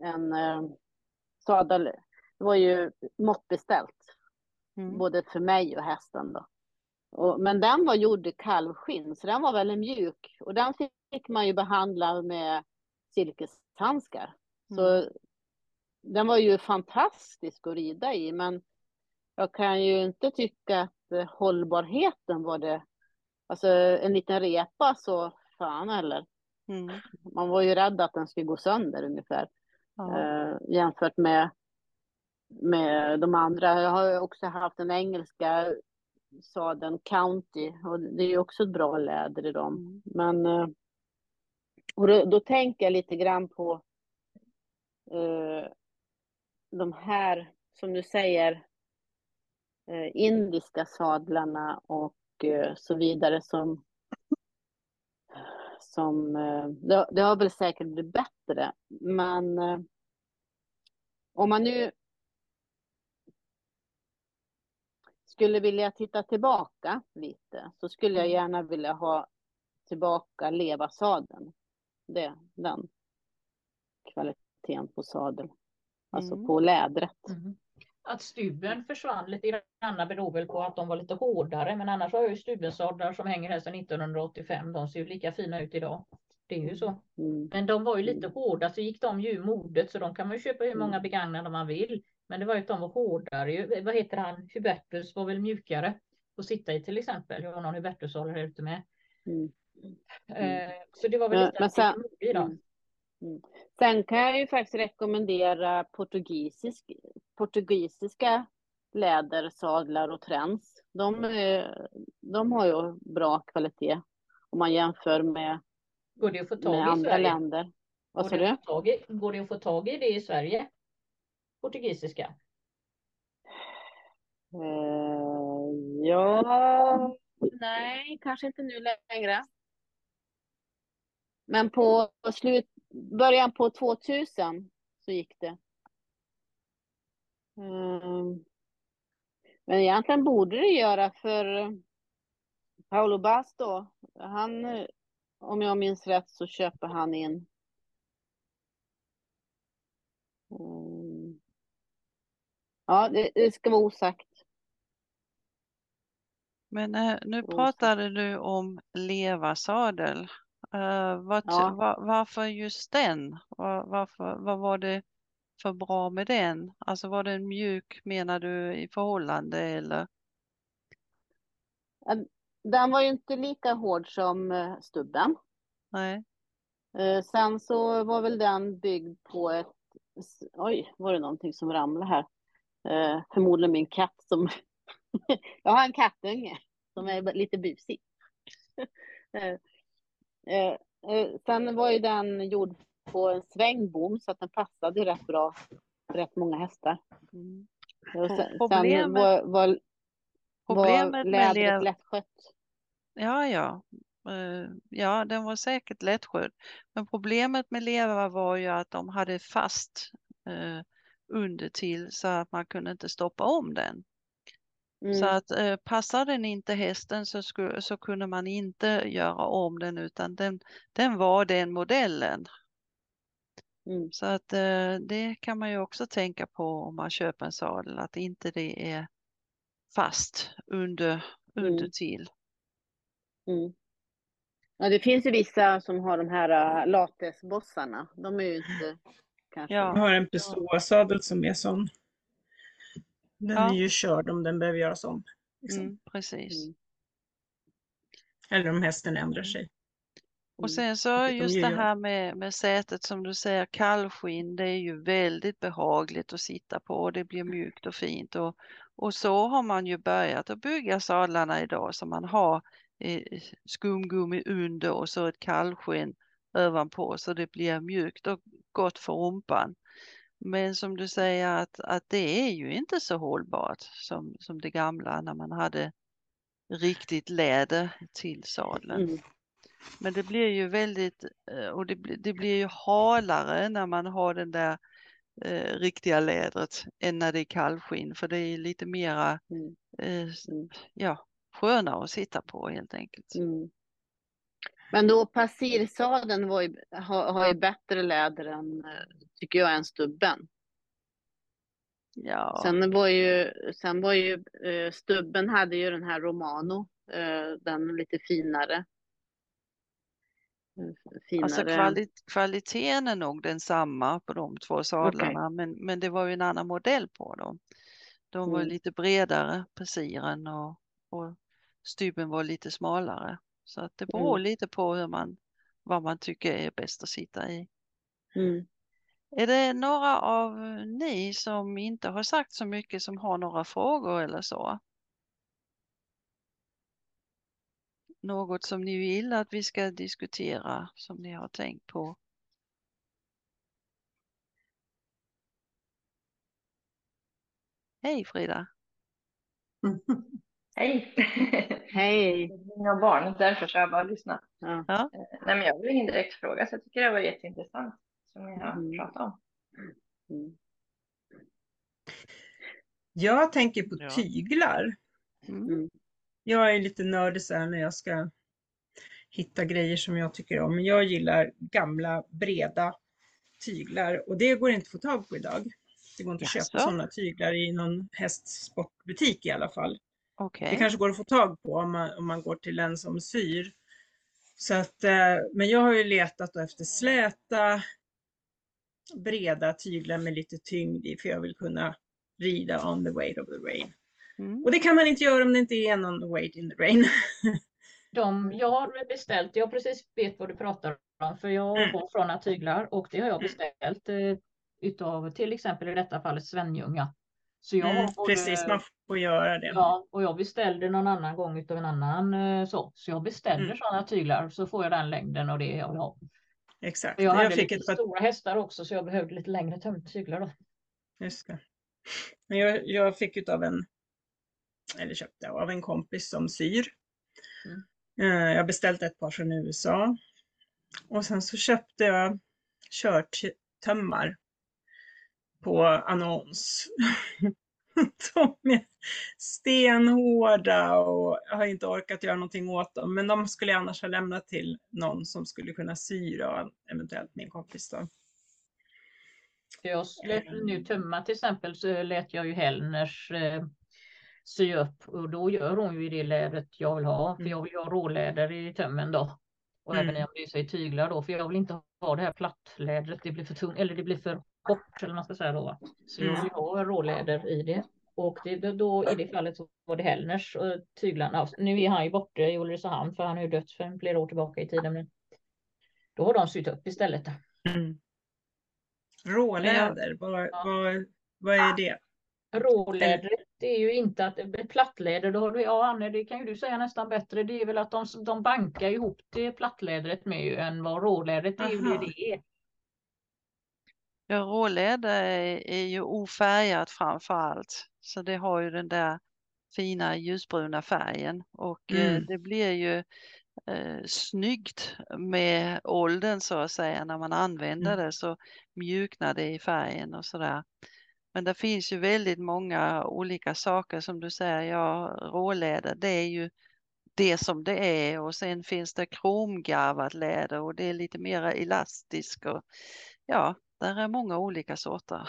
en um, sadel, det var ju måttbeställt. Mm. Både för mig och hästen då. Och, men den var gjord i kalvskinn, så den var väldigt mjuk. Och den fick man ju behandla med silkeshandskar. Mm. Så den var ju fantastisk att rida i, men jag kan ju inte tycka att eh, hållbarheten var det. Alltså en liten repa så fan eller. Mm. Man var ju rädd att den skulle gå sönder ungefär. Ja. Eh, jämfört med, med de andra. Jag har också haft den engelska sadeln County och det är ju också ett bra läder i dem. Mm. Men eh, och då, då, tänker jag lite grann på eh, de här, som du säger, eh, indiska sadlarna och så vidare som som, eh, det, det, har väl säkert blivit bättre, men eh, om man nu skulle vilja titta tillbaka lite så skulle jag mm. gärna vilja ha tillbaka levasadeln. Det, den kvaliteten på sadel. Alltså mm. på lädret. Mm. Att stubben försvann lite grann beror väl på att de var lite hårdare. Men annars har jag ju stubbensadlar som hänger här sedan 1985. De ser ju lika fina ut idag. Det är ju så. Mm. Men de var ju lite mm. hårda så gick de ju modet så de kan man ju köpa hur många mm. begagnade man vill. Men det var ju att de var hårdare. Vad heter han? Hubertus var väl mjukare att sitta i till exempel. Jag har någon Hubertus håller här ute med. Mm. Mm. Så det var väl lite men sen, i då. Mm. Sen kan jag ju faktiskt rekommendera portugisisk, portugisiska lädersadlar och träns. De, de har ju bra kvalitet om man jämför med, går det att få tag med i andra Sverige? länder. Vad går, det i, går det att få tag i det i Sverige? portugisiska? Uh, ja, nej, kanske inte nu längre. Men på slut, början på 2000 så gick det. Uh, men egentligen borde det göra för Paolo Basto, han, om jag minns rätt så köper han in Ja, det, det ska vara osagt. Men äh, nu pratade du om levarsadel. Uh, vad, ja. var, varför just den? Var, varför, vad var det för bra med den? Alltså var den mjuk menar du i förhållande eller? Den var ju inte lika hård som eh, stubben. Nej. Sen så var väl den byggd på ett, oj, var det någonting som ramlade här? Eh, förmodligen min katt som... jag har en kattunge som är lite busig. eh, eh, eh, sen var ju den gjord på en svängbom så att den passade rätt bra för rätt många hästar. Mm. Sen, problemet, sen var, var, problemet var lädret med lättskött. Ja, ja. Uh, ja, den var säkert lättskött. Men problemet med leva var ju att de hade fast uh, under till så att man kunde inte stoppa om den. Mm. Så att eh, passar den inte hästen så, skulle, så kunde man inte göra om den utan den, den var den modellen. Mm. Så att eh, det kan man ju också tänka på om man köper en sadel att inte det är fast under, under mm. till. Mm. Ja, det finns ju vissa som har de här uh, latexbossarna. De är ju inte kanske... Ja. Jag har en Pessoa-sadel som är sån. Den Ja. är ju körd om den behöver göras om. Liksom. Mm, precis. Mm. Eller om hästen ändrar sig. Och sen så just ju det här med, med sätet som du säger, kallskinn, det är ju väldigt behagligt att sitta på och det blir mjukt och fint. Och, och så har man ju börjat att bygga sadlarna idag så man har eh, skumgummi under och så ett kallskinn ovanpå så det blir mjukt och gott för rumpan. Men som du säger att, att det är ju inte så hållbart som, som det gamla när man hade riktigt läder till sadeln. Mm. Men det blir ju väldigt, eh, och det, det blir ju halare när man har den där eh, riktiga lädret än när det är kallskinn för det är lite mera Mm. eh, Mm. ja, skönare att sitta på helt enkelt. Mm. Men då passirsadeln var ju, har, har ju bättre läder än, tycker jag, än stubben. Ja, Sen var ju, sen var ju eh, stubben hade ju den här Romano, eh, den lite finare. Eh, Finare. alltså kvali kvaliteten är nog densamma på de två sadlarna men, men det var ju en annan modell på dem. De var Mm. lite bredare, passiren och, och stubben var lite smalare. Så att det beror Mm. lite på hur man, vad man tycker är bäst att sitta i. Mm. Är det några av ni som inte har sagt så mycket som har några frågor eller så? Något som ni vill att vi ska diskutera som ni har tänkt på? Hej Frida! Hej! Hej! Mina barn, därför så har jag bara lyssnat. Ja. Ja. Eh, Nej, men jag har ingen direkt fråga, så jag tycker det var jätteintressant som ni har Mm. pratat om. Mm. Jag tänker på Ja. tyglar. Mm. Mm. Jag är lite nördig så här när jag ska hitta grejer som jag tycker om. Men jag gillar gamla breda tyglar och det går inte att få tag på idag. Det går inte att köpa sådana tyglar i någon hästsportbutik i alla fall. Okej. Det kanske går att få tag på om man, om man går till en som syr. Så att, eh, men jag har ju letat då efter släta, breda tyglar med lite tyngd i för jag vill kunna rida on the weight of the rain. Mm. Och det kan man inte göra om det inte är någon weight in the rain. De jag har beställt, jag precis vet vad du pratar om, för jag Mm. går från tyglar och det har jag beställt eh, utav till exempel i detta fallet Svenljunga. Så jag Mm, både, precis, man får göra det. ja, och jag beställde någon annan gång utav en annan eh, så. Så jag beställer Mm. sådana tyglar så får jag den längden och det jag vill ha. Exakt. Jag Jag, hade fick lite ett stora hästar också så jag behövde lite längre töm- tyglar då. Just det. Men jag, jag fick utav en, eller köpte av en kompis som syr. Mm. Eh, Jag har beställt ett par från USA. Och sen så köpte jag körtömmar på annons. De är stenhårda och jag har inte orkat göra någonting åt dem. Men de skulle jag annars ha lämnat till någon som skulle kunna sy då, eventuellt min kompis då. Jag lät nu tömma till exempel så lät jag ju Hellners eh, sy upp och då gör hon ju det lädret jag vill ha. För Mm. jag vill ha råläder i tömmen då. Och även Mm. om det är i tyglar då. För jag vill inte ha det här plattlädret. Det blir för tungt eller det blir för kort eller man ska säga då. va. Så jag Mm. vill ha råläder i det. Och det, då- då i det fallet så var det Hellners och tyglarna. Ja, Nu är han ju borta i Ulricehamn för han har ju dött för flera år tillbaka i tiden. Men då har de sytt upp istället. Mm. Råläder, vad, Ja. vad, vad är det? Rålädret det är ju inte att plattläder, då har du, ja Anne, det kan ju du säga nästan bättre. Det är väl att de, de bankar ihop det plattlädret med ju än vad rålädret är ju det det är. Ja, råläder är, är ju ofärgat framför allt. Så det har ju den där fina ljusbruna färgen och eh, Mm. det blir ju eh, snyggt med åldern så att säga. När man använder Mm. det så mjuknar det i färgen och sådär. Men det finns ju väldigt många olika saker som du säger. Ja, råläder det är ju det som det är och sen finns det kromgarvat läder och det är lite mer elastiskt och ja, där är många olika sorter.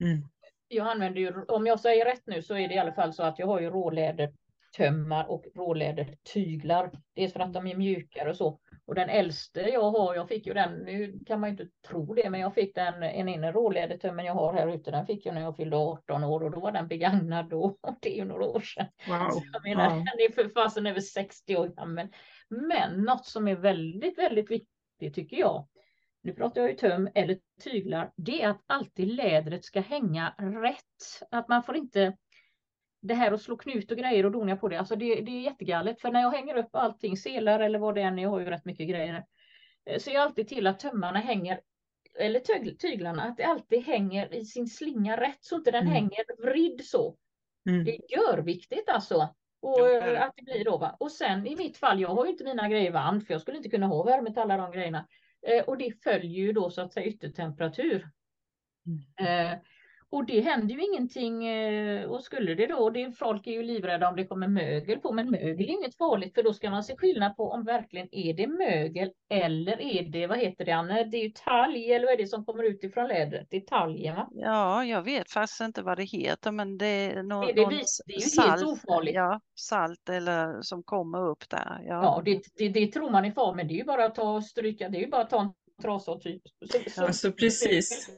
Mm. Jag använder ju, om jag säger rätt nu så är det i alla fall så att jag har ju råläder rålädertömmar och rålädertyglar. Dels för att de är mjukare och så. Och den äldste jag har, jag fick ju den, nu kan man ju inte tro det, men jag fick den, en inre rålädertömmen jag har här ute, den fick jag när jag fyllde 18 år och då var den begagnad då. Det är ju några år sedan. Wow. jag menar, wow. den är för fasen över 60 år gammal. Men något som är väldigt, väldigt viktigt tycker jag, nu pratar jag ju töm eller tyglar, det är att alltid lädret ska hänga rätt. Att man får inte det här att slå knut och grejer och dona på det, alltså det, det är jättegalet. För när jag hänger upp allting, selar eller vad det än är, jag har ju rätt mycket grejer, eh, så jag alltid till att tömmarna hänger, eller tyg, tyglarna, att det alltid hänger i sin slinga rätt, så inte den mm. hänger vridd så. Mm. Det är viktigt alltså. Och att det blir då. Va? Och sen i mitt fall, jag har ju inte mina grejer varmt, för jag skulle inte kunna ha värme till alla de grejerna. Eh, och det följer ju då så att säga yttertemperatur. Mm. Och det händer ju ingenting. Eh, och skulle det då, det, folk är ju livrädda om det kommer mögel på, men mögel är inget farligt, för då ska man se skillnad på om verkligen är det mögel eller är det, vad heter det Anne, det är ju talg eller vad är det som kommer ut ifrån lädret? Det är talgen va? Ja, jag vet faktiskt inte vad det heter, men det är, no det, det, är ju salt, helt ofarligt. Ja, salt eller som kommer upp där. Ja, ja det, det, det tror man är farligt, men det är ju bara att ta och stryka, det är ju bara att ta en trasa typ. Så, så, alltså precis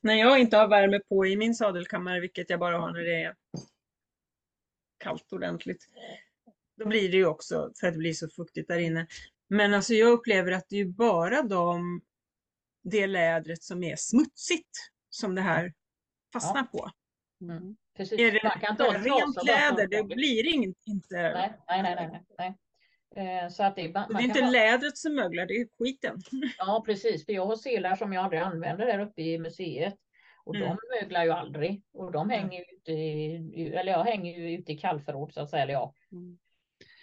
när jag inte har värme på i min sadelkammare, vilket jag bara har när det är kallt ordentligt, då blir det ju också för att det blir så fuktigt där inne. Men alltså jag upplever att det är bara de, det lädret som är smutsigt som det här fastnar ja. på. Mm. Precis. Är det Man kan inte rent läder, det blir inget, inte... Nej, nej, nej. nej, nej. Eh, så att det, man det är inte ha... lädret som möglar, det är skiten. Ja, precis. För jag har selar som jag aldrig använder där uppe i museet. Och mm. de möglar ju aldrig. Och de hänger ute i, eller jag hänger ju ute i kallförråd så att säga. Eller ja. Mm.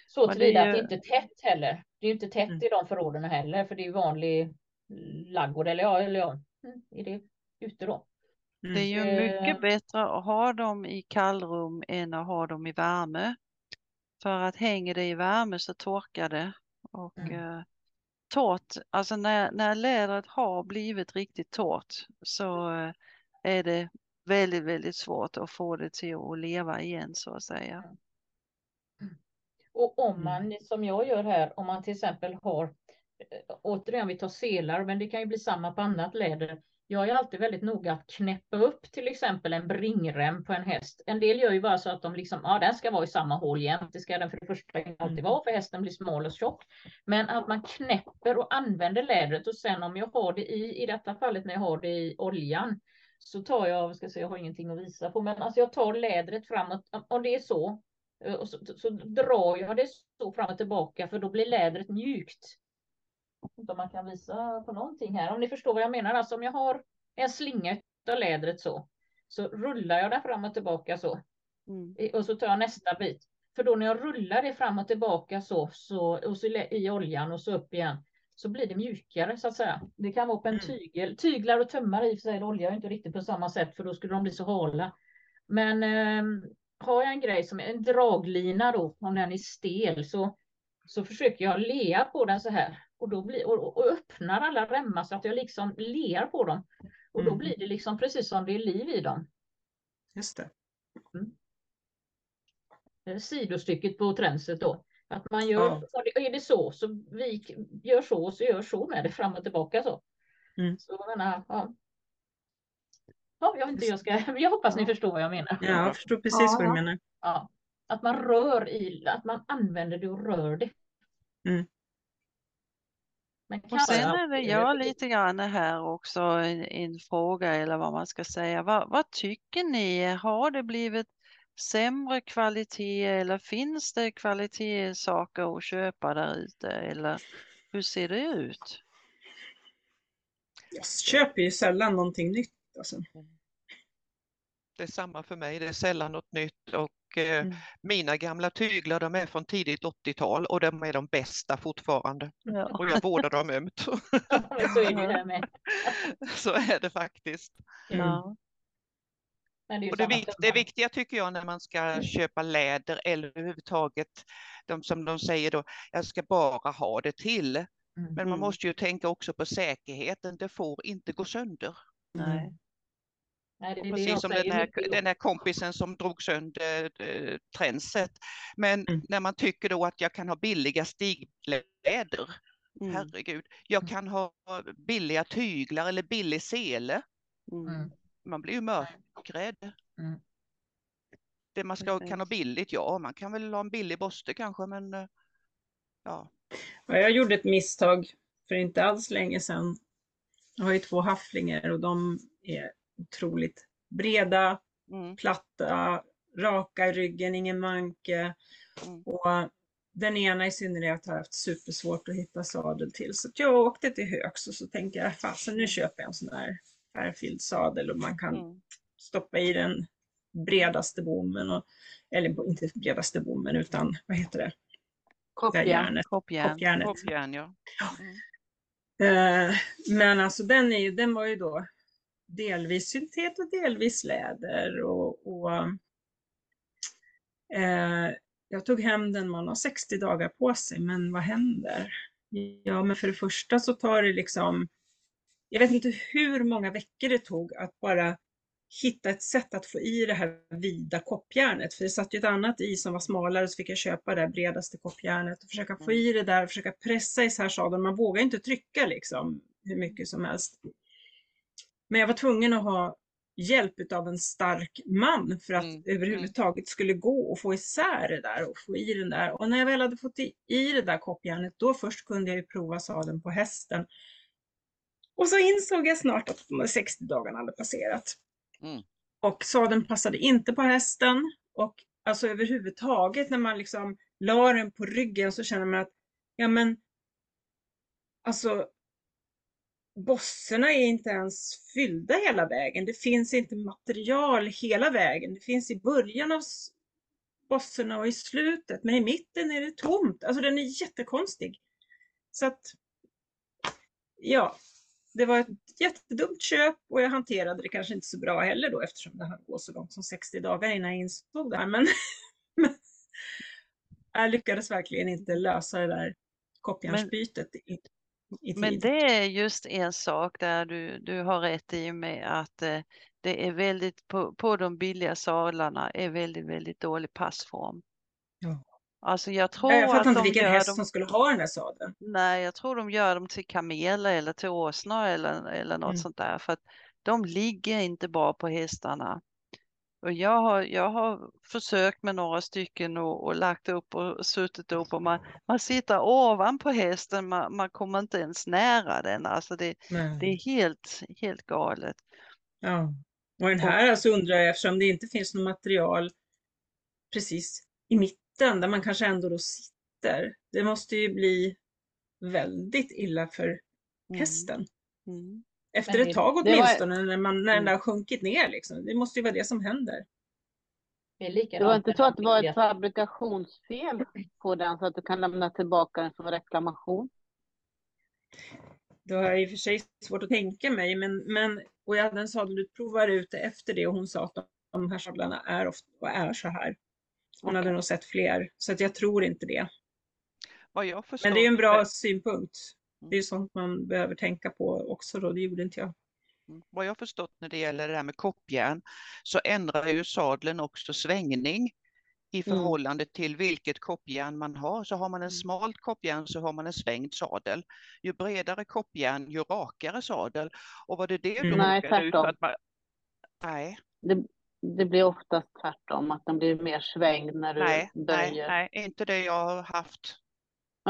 Så tillvida ju... att det inte är tätt heller. Det är inte tätt mm. i de förråden heller. För det är vanlig laggård. Eller ja, eller ja. Mm, är det ute då. Det är ju mycket eh. bättre att ha dem i kallrum än att ha dem i värme. För att hänger det i värme så torkar det. Och mm. eh, torrt, alltså när, när lädret har blivit riktigt torrt så eh, är det väldigt, väldigt svårt att få det till att leva igen så att säga. Och om man, mm. som jag gör här, om man till exempel har, eh, återigen vi tar selar, men det kan ju bli samma på annat läder, jag är alltid väldigt noga att knäppa upp till exempel en bringrem på en häst. En del gör ju bara så att de liksom, ja den ska vara i samma hål jämt. Det ska den för det första alltid mm. vara för hästen blir smal och tjock. Men att man knäpper och använder lädret och sen om jag har det i, i detta fallet när jag har det i oljan, så tar jag, ska säga, jag har ingenting att visa på, men alltså jag tar lädret framåt, om det är så, eh, och så, så drar jag det så fram och tillbaka för då blir lädret mjukt inte om man kan visa på någonting här. Om ni förstår vad jag menar. Alltså om jag har en slinga av lädret så, så rullar jag den fram och tillbaka så. Mm. Och så tar jag nästa bit. För då när jag rullar det fram och tillbaka så, så, och så i oljan och så upp igen, så blir det mjukare så att säga. Det kan vara på en mm. tygel. Tyglar och tömmar i och för sig olja inte riktigt på samma sätt för då skulle de bli så hala. Men eh, har jag en grej som är en draglina då, om den är stel, så, så försöker jag lea på den så här och, då blir, och, och öppnar alla remmar så att jag liksom ler på dem. Och då mm. blir det liksom precis som det är liv i dem. Just det. Mm. Sidostycket på tränset då. Att man gör, ja. är det så, så vi gör så och så gör så med det fram och tillbaka så. Mm. Så jag menar, ja. Ja, jag, inte, jag, ska, jag hoppas ni förstår vad jag menar. Ja, jag förstår precis ja. vad du menar. Ja. Att man rör i, att man använder det och rör det. Mm. Men och sen är det jag lite grann här också en, en fråga eller vad man ska säga. Vad, vad, tycker ni? Har det blivit sämre kvalitet eller finns det kvalitetssaker att köpa där ute eller hur ser det ut? Jag köper ju sällan någonting nytt. Alltså. Det är samma för mig, det är sällan något nytt och mm. mina gamla tyglar de är från tidigt 80-tal och de är de bästa fortfarande. Ja. Och jag vårdar dem ömt. så, är det med. så är det faktiskt. Ja. Det, och det, vikt, det viktiga tycker jag när man ska mm. köpa läder eller överhuvudtaget, de som de säger då, jag ska bara ha det till. Mm. Men man mm. måste ju tänka också på säkerheten, det får inte gå sönder. Nej. Nej, det precis som den här, den här kompisen som drog sönder äh, tränset. Men mm. när man tycker då att jag kan ha billiga stigläder, mm. herregud, jag kan ha billiga tyglar eller billig sele. Mm. mm. Man blir ju mörkrädd. Mm. Det man ska, kan ha billigt, ja man kan väl ha en billig borste kanske men eh, ja. Jag gjorde ett misstag för inte alls länge sedan. Jag har ju två hafflingar och de är otroligt breda, mm. platta, raka i ryggen, ingen manke. Mm. Och den ena i synnerhet har haft supersvårt att hitta sadel till. Så jag åkte till Högs och så tänkte jag, fasen nu köper jag en sån här färgfylld sadel och man kan mm. stoppa i den bredaste bommen, och, eller inte bredaste bommen utan vad heter det? Koppjärn. Koppjärnet. Koppjärn, ja. Mm. Uh, men alltså den, är ju, den var ju då delvis syntet och delvis läder. Och, och eh, jag tog hem den, man har 60 dagar på sig, men vad händer? Ja, men för det första så tar det liksom, jag vet inte hur många veckor det tog att bara hitta ett sätt att få i det här vida koppjärnet. För det satt ju ett annat i som var smalare så fick jag köpa det bredaste koppjärnet och försöka få i det där och försöka pressa isär sadeln. Man vågar inte trycka liksom hur mycket som helst. Men jag var tvungen att ha hjälp av en stark man för att mm. mm. överhuvudtaget skulle gå och få isär det där och få i den där. Och när jag väl hade fått i, i det där koppjärnet, då först kunde jag ju prova sadeln på hästen. Och så insåg jag snart att de 60 dagarna hade passerat. Mm. Och sadeln passade inte på hästen. Och alltså överhuvudtaget när man liksom la den på ryggen så känner man att, ja men, alltså bosserna är inte ens fyllda hela vägen. Det finns inte material hela vägen. Det finns i början av bosserna och i slutet, men i mitten är det tomt. Alltså den är jättekonstig. Så att, ja, det var ett jättedumt köp och jag hanterade det kanske inte så bra heller då eftersom det hann gå så långt som 60 dagar innan jag insåg det här. Men, men jag lyckades verkligen inte lösa det där koppjärnsbytet men det är just en sak där du, du har rätt i med att eh, det är väldigt, på, på de billiga sadlarna är väldigt, väldigt dålig passform. Ja. Alltså jag tror jag fattar inte vilken häst dem... som skulle ha den här sadeln. Nej, jag tror de gör dem till kameler eller till åsnor eller, eller något mm. sånt där. För att de ligger inte bra på hästarna. Och jag har, jag har försökt med några stycken och, och lagt upp och suttit upp och man, man sitter ovanpå hästen, man, man kommer inte ens nära den. Alltså det, det är helt, helt galet. Ja, och den här alltså undrar jag eftersom det inte finns något material precis i mitten där man kanske ändå då sitter. Det måste ju bli väldigt illa för mm. hästen. Mm. Efter ett tag åtminstone, var... när, man, när den mm. har sjunkit ner. Liksom. Det måste ju vara det som händer. Det, det var inte så att det var ett fabrikationsfel på den så att du kan lämna tillbaka den som reklamation? Det har jag i och för sig svårt att tänka mig, men, men och jag hade en sadelutprovare ute efter det och hon sa att de här sadlarna är, ofta, och är så här. Hon okay. hade nog sett fler, så att jag tror inte det. men det är en bra synpunkt. Det är sånt man behöver tänka på också då, det gjorde inte jag. Mm. Vad jag förstått när det gäller det här med koppjärn så ändrar ju sadeln också svängning i mm. förhållande mm. till vilket koppjärn man har. Så har man en mm. smalt koppjärn så har man en svängd sadel. Ju bredare koppjärn, ju rakare sadel. Och vad det det mm. Nej, tvärtom. Man... Nej. Det, det blir oftast tvärtom, att den blir mer svängd när du nej, böjer. Nej, nej, inte det jag har haft.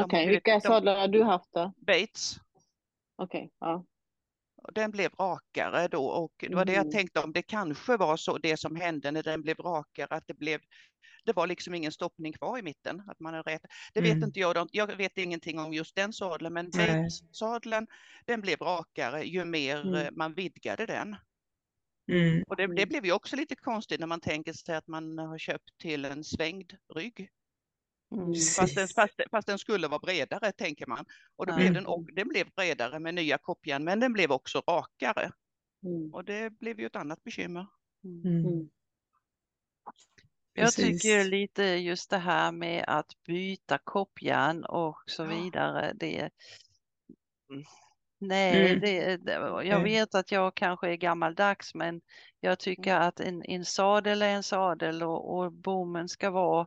Okej, okay, vilka sadlar har du haft då? Bates. Okej, okay, ja. Den blev rakare då och det var det jag mm. tänkte om det kanske var så det som hände när den blev rakare att det blev det var liksom ingen stoppning kvar i mitten. Att man är rätt. Det vet mm. inte jag. Jag vet ingenting om just den sadeln, men Bates-sadeln den blev rakare ju mer mm. Eh, man vidgade den. Mm. Och det, det, blev ju också lite konstigt när man tänker sig att man har köpt till en svängd rygg. Mm. Fast, den, fast, fast, den skulle vara bredare tänker man. Och då mm. blev den, och, den blev bredare med nya koppjärn men den blev också rakare. Mm. Och det blev ju ett annat bekymmer. Mm. Mm. Jag tycker lite just det här med att byta koppjärn och så vidare. Det, Nej, mm. det, det, jag mm. vet att jag kanske är gammaldags men jag tycker mm. att en, en sadel är en sadel och, och bommen ska vara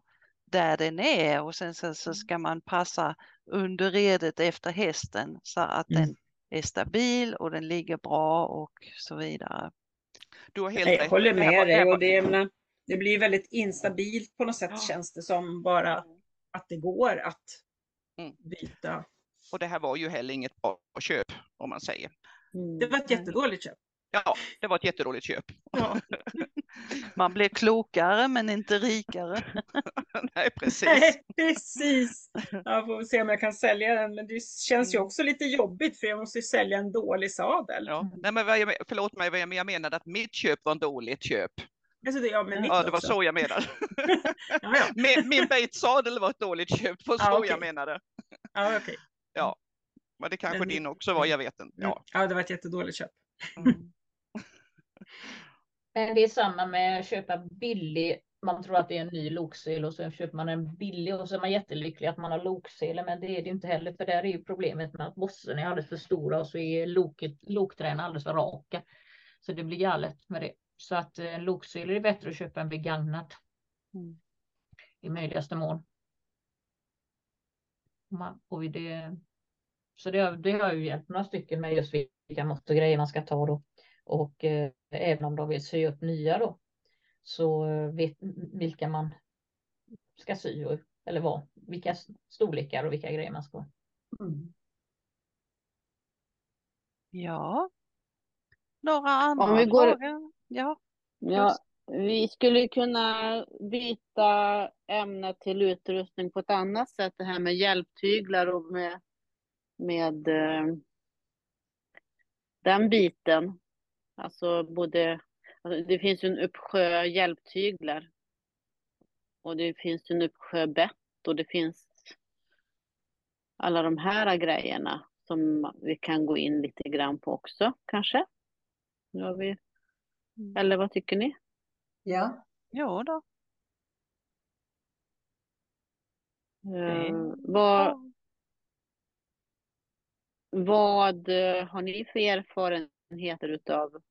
där den är och sen så, så mm. ska man passa underredet efter hästen så att mm. den är stabil och den ligger bra och så vidare. Du har helt jag håller med dig och det, menar, det blir väldigt instabilt på något sätt ja. känns det som bara att det går att byta. Och det här var ju heller inget bra köp om man säger. Mm. Det var ett jättedåligt köp. Ja, det var ett jättedåligt köp. Ja. Man blev klokare men inte rikare. Nej, precis. Nej, precis. Jag får se om jag kan sälja den, men det känns ju mm. också lite jobbigt för jag måste sälja en dålig sadel. Ja. Nej, men jag, förlåt mig, men jag menade att mitt köp var en dåligt köp. Alltså det, ja, men ja, det var så jag menade. ja, ja. min min sadel var ett dåligt köp, det var så ja, okay. jag menade. Ja, okay. ja. Men det kanske men, din också var, jag vet inte. Ja. ja, det var ett jättedåligt köp. Mm. Men det är samma med att köpa billig. Man tror att det är en ny loksel och så köper man en billig och så är man jättelycklig att man har lokselar. Men det är det inte heller, för där är ju problemet med att bossen är alldeles för stora och så är loket, lokträna alldeles för raka. Så det blir galet med det. Så att en eh, loksel är det bättre att köpa en begagnad. Mm. I möjligaste mån. Man, och det, så det, det har ju hjälpt några stycken med just vilka mått och grejer man ska ta då. Och eh, även om de vill sy upp nya då så eh, vet vilka man ska sy eller vad, vilka storlekar och vilka grejer man ska ha. Mm. Ja. Några andra Om vi går... frågor? Ja. ja. Vi skulle kunna byta ämne till utrustning på ett annat sätt, det här med hjälptyglar och med, med eh, den biten. Alltså både, alltså det finns en uppsjö hjälptyglar. Och det finns en uppsjö bett och det finns alla de här grejerna som vi kan gå in lite grann på också kanske. Nu har vi, mm. eller vad tycker ni? Ja. Ja då. Uh, vad, vad har ni för erfarenheter utav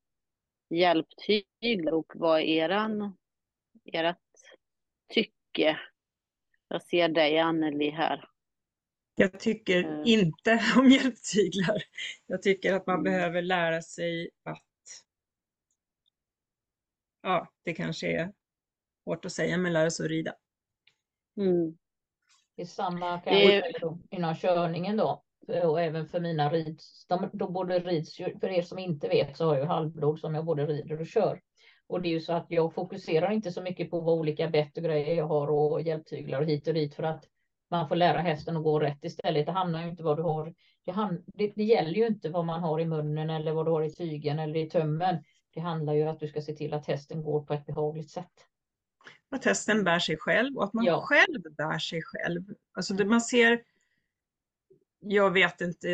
hjälptyglar och vad är eran, ert tycke? Jag ser dig Anneli här. Jag tycker mm. inte om hjälptyglar. Jag tycker att man mm. behöver lära sig att ja, det kanske är hårt att säga, men lära sig att rida. Mm. Det är samma kan jag säga inom körningen då och även för mina rids, de, de både rids, för er som inte vet så har jag halvblod som jag både rider och kör. Och det är ju så att jag fokuserar inte så mycket på vad olika bett och grejer jag har och hjälptyglar och hit och dit för att man får lära hästen att gå rätt istället. Det handlar ju inte vad du har. Det, hand, det, det gäller ju inte vad man har i munnen eller vad du har i tygen eller i tömmen. Det handlar ju om att du ska se till att hästen går på ett behagligt sätt. Att hästen bär sig själv och att man ja. själv bär sig själv. Alltså det man ser jag vet inte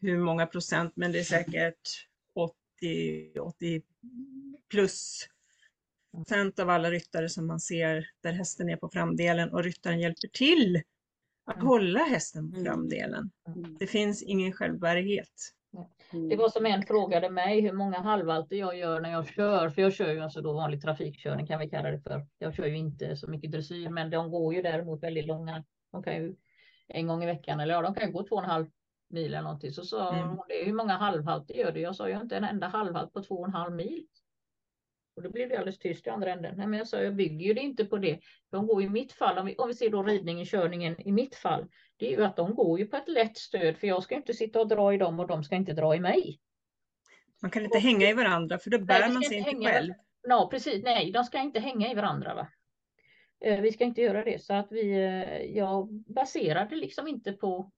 hur många procent, men det är säkert 80, 80 plus procent av alla ryttare som man ser där hästen är på framdelen och ryttaren hjälper till att mm. hålla hästen på mm. framdelen. Mm. Det finns ingen självbärighet. Det var som en frågade mig hur många halvvalter jag gör när jag kör, för jag kör ju alltså då vanlig trafikkörning kan vi kalla det för. Jag kör ju inte så mycket dressyr, men de går ju däremot väldigt långa. De kan ju en gång i veckan eller ja, de kan gå två och en halv mil eller någonting. Så sa mm. hon det, hur många halvhalter gör du? Jag sa, har inte en enda halvhalt på två och en halv mil. Och då blev det alldeles tyst i andra änden. Nej, men jag sa, jag bygger ju det inte på det. De går i mitt fall, om vi, om vi ser då ridningen, körningen i mitt fall, det är ju att de går ju på ett lätt stöd, för jag ska inte sitta och dra i dem och de ska inte dra i mig. Man kan inte och, hänga i varandra, för då bär nej, man sig inte hänga, själv. Ja, precis. Nej, de ska inte hänga i varandra. Va? Eh, vi ska inte göra det, så att vi, eh, jag baserar det liksom inte på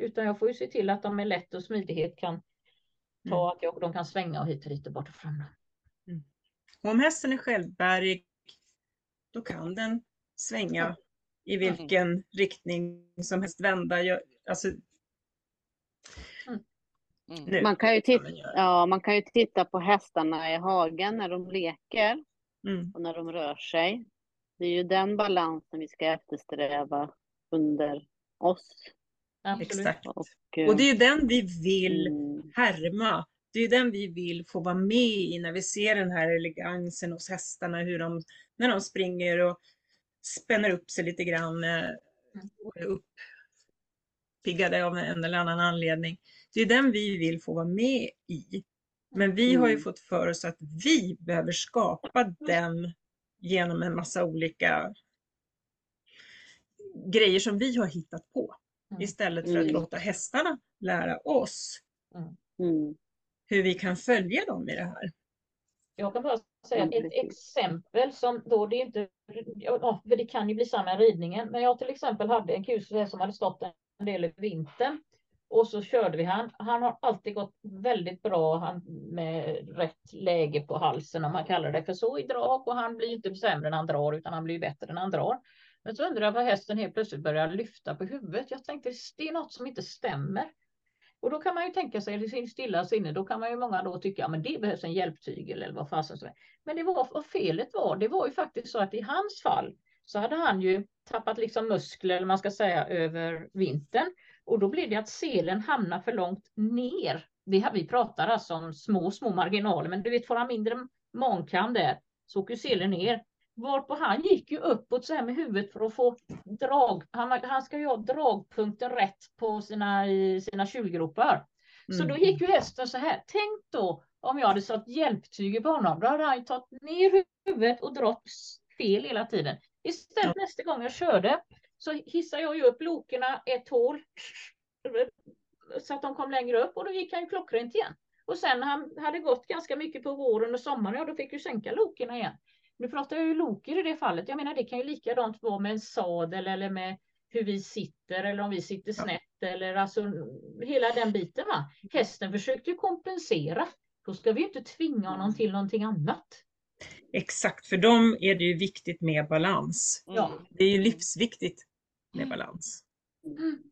utan jag får ju se till att de med lätt och smidighet kan ta mm. att jag, de kan svänga och hit och dit och bort och fram. Mm. Om hästen är självbärig, då kan den svänga mm. i vilken mm. riktning som helst, vända. Jag, alltså, mm. Man, kan ju titta, ja, man kan ju titta på hästarna i hagen när de leker mm. och när de rör sig. Det är ju den balansen vi ska eftersträva under oss Absolut. Exakt. Och, och, det är ju den vi vill mm. härma. Det är den vi vill få vara med i när vi ser den här elegansen hos hästarna, hur de, när de springer och spänner upp sig lite grann och är uppiggade av en eller annan anledning. Det är den vi vill få vara med i. Men vi har ju mm. fått för oss att vi behöver skapa den genom en massa olika grejer som vi har hittat på. Mm. Istället för att mm. låta hästarna lära oss mm. hur vi kan följa dem i det här. Jag kan bara säga ett exempel som då det inte, ja, för det kan ju bli samma ridningen, men jag till exempel hade en kus som hade stått en del i vintern och så körde vi han. Han har alltid gått väldigt bra han, med rätt läge på halsen om man kallar det för så i drag och han blir inte sämre när han drar utan han blir bättre när han drar. Men så undrar jag vad hästen helt plötsligt börjar lyfta på huvudet. Jag tänkte det är något som inte stämmer. Och då kan man ju tänka sig i sin stilla sinne, då kan man ju många då tycka, ja men det behövs en hjälptygel eller vad fasen som är. Men det var vad felet var, det var ju faktiskt så att i hans fall så hade han ju tappat liksom muskler, eller man ska säga, över vintern. Och då blir det att selen hamnar för långt ner. Det, vi pratar alltså om små, små marginaler, men du vet, får han mindre mankam där så åker selen ner. Varpå han gick ju uppåt så här med huvudet för att få drag. Han, han ska ju ha dragpunkten rätt på sina, sina kylgropar. Mm. Så då mm. gick ju hästen så här. Tänk då om jag hade satt hjälptyger på honom. Då hade han tagit ner huvudet och dragit fel hela tiden. Istället nästa gång jag körde så hissade jag ju upp lokerna ett hål så att de kom längre upp och då gick han klockrent igen. Och sen när han hade gått ganska mycket på våren och sommaren, ja då fick ju sänka lokerna igen. Nu pratar jag ju loker i det fallet. Jag menar det kan ju likadant vara med en sadel eller med hur vi sitter eller om vi sitter snett eller alltså hela den biten. Va? Hästen försökte ju kompensera. Då ska vi ju inte tvinga honom till någonting annat. Exakt, för dem är det ju viktigt med balans. Ja. Det är ju livsviktigt med balans. Mm.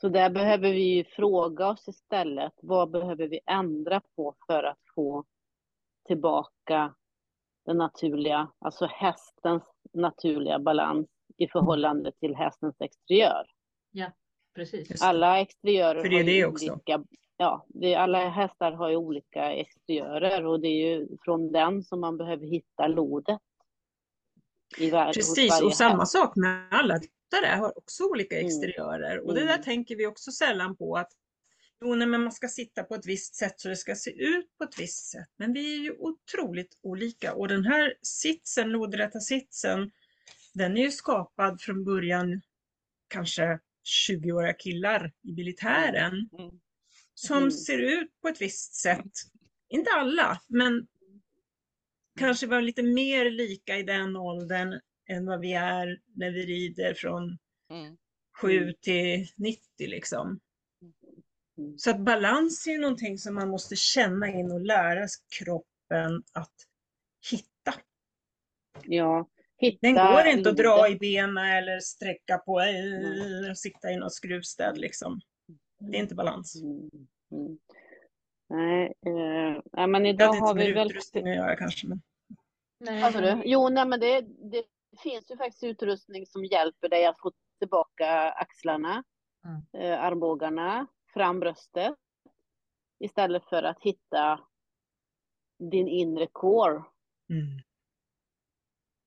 Så där behöver vi ju fråga oss istället, vad behöver vi ändra på för att få tillbaka den naturliga, alltså hästens naturliga balans i förhållande till hästens exteriör. Ja, precis. Alla exteriörer För det är det också. olika, ja, det, alla hästar har ju olika exteriörer och det är ju från den som man behöver hitta lodet. I var, Precis, och samma häst. sak med alla ryttare har också olika mm. exteriörer mm. och det där mm. tänker vi också sällan på att Jo, nej, men man ska sitta på ett visst sätt så det ska se ut på ett visst sätt. Men vi är ju otroligt olika och den här sitsen, lodrätta sitsen, den är ju skapad från början kanske 20-åriga killar i militären mm. som ser ut på ett visst sätt. Inte alla, men kanske var lite mer lika i den åldern än vad vi är när vi rider från mm. 7 till 90 liksom. Mm. Så att balans är någonting som man måste känna in och lära kroppen att hitta. Ja, hitta. Den går inte att dra i benen eller sträcka på eller sitta i något skruvstäd liksom. Det är inte balans. Mm. Mm. Nej, eh, men idag har vi väl... utrustning att göra kanske. Men... Nej. Alltså, jo, nej, men det, det finns ju faktiskt utrustning som hjälper dig att få tillbaka axlarna, mm. eh, armbågarna, fram bröstet istället för att hitta din inre core. Mm.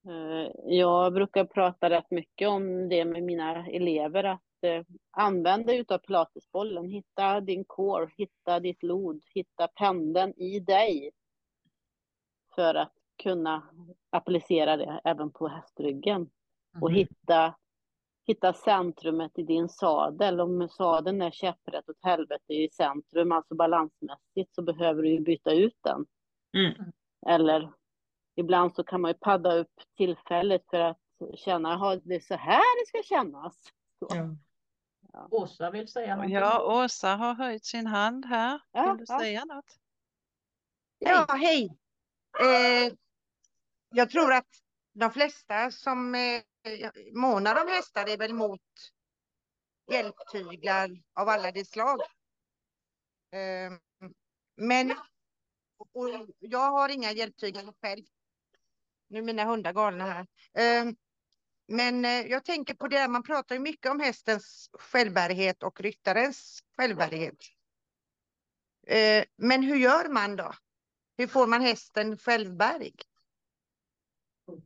Eh, jag brukar prata rätt mycket om det med mina elever, att eh, använda utav pilatesbollen. Hitta din core, hitta ditt lod, hitta pendeln i dig. För att kunna applicera det även på hästryggen. Mm. Och hitta hitta centrumet i din sadel. Om sadeln är käpprätt åt helvete i centrum, alltså balansmässigt, så behöver du ju byta ut den. Mm. Eller ibland så kan man ju padda upp tillfället för att känna, att det är så här det ska kännas. Ja. Ja. Åsa vill säga något. Ja, Åsa har höjt sin hand här. Ja, vill du ja. säga något? Ja, hej. Eh, jag tror att de flesta som eh, månar om hästar är väl mot hjälptyglar av alla de slag. Ehm, men och jag har inga hjälptyglar själv. Nu är mina hundar galna här. Ehm, men eh, jag tänker på det, man pratar ju mycket om hästens självbärighet och ryttarens självbärighet. Eh, men hur gör man då? Hur får man hästen självbärig?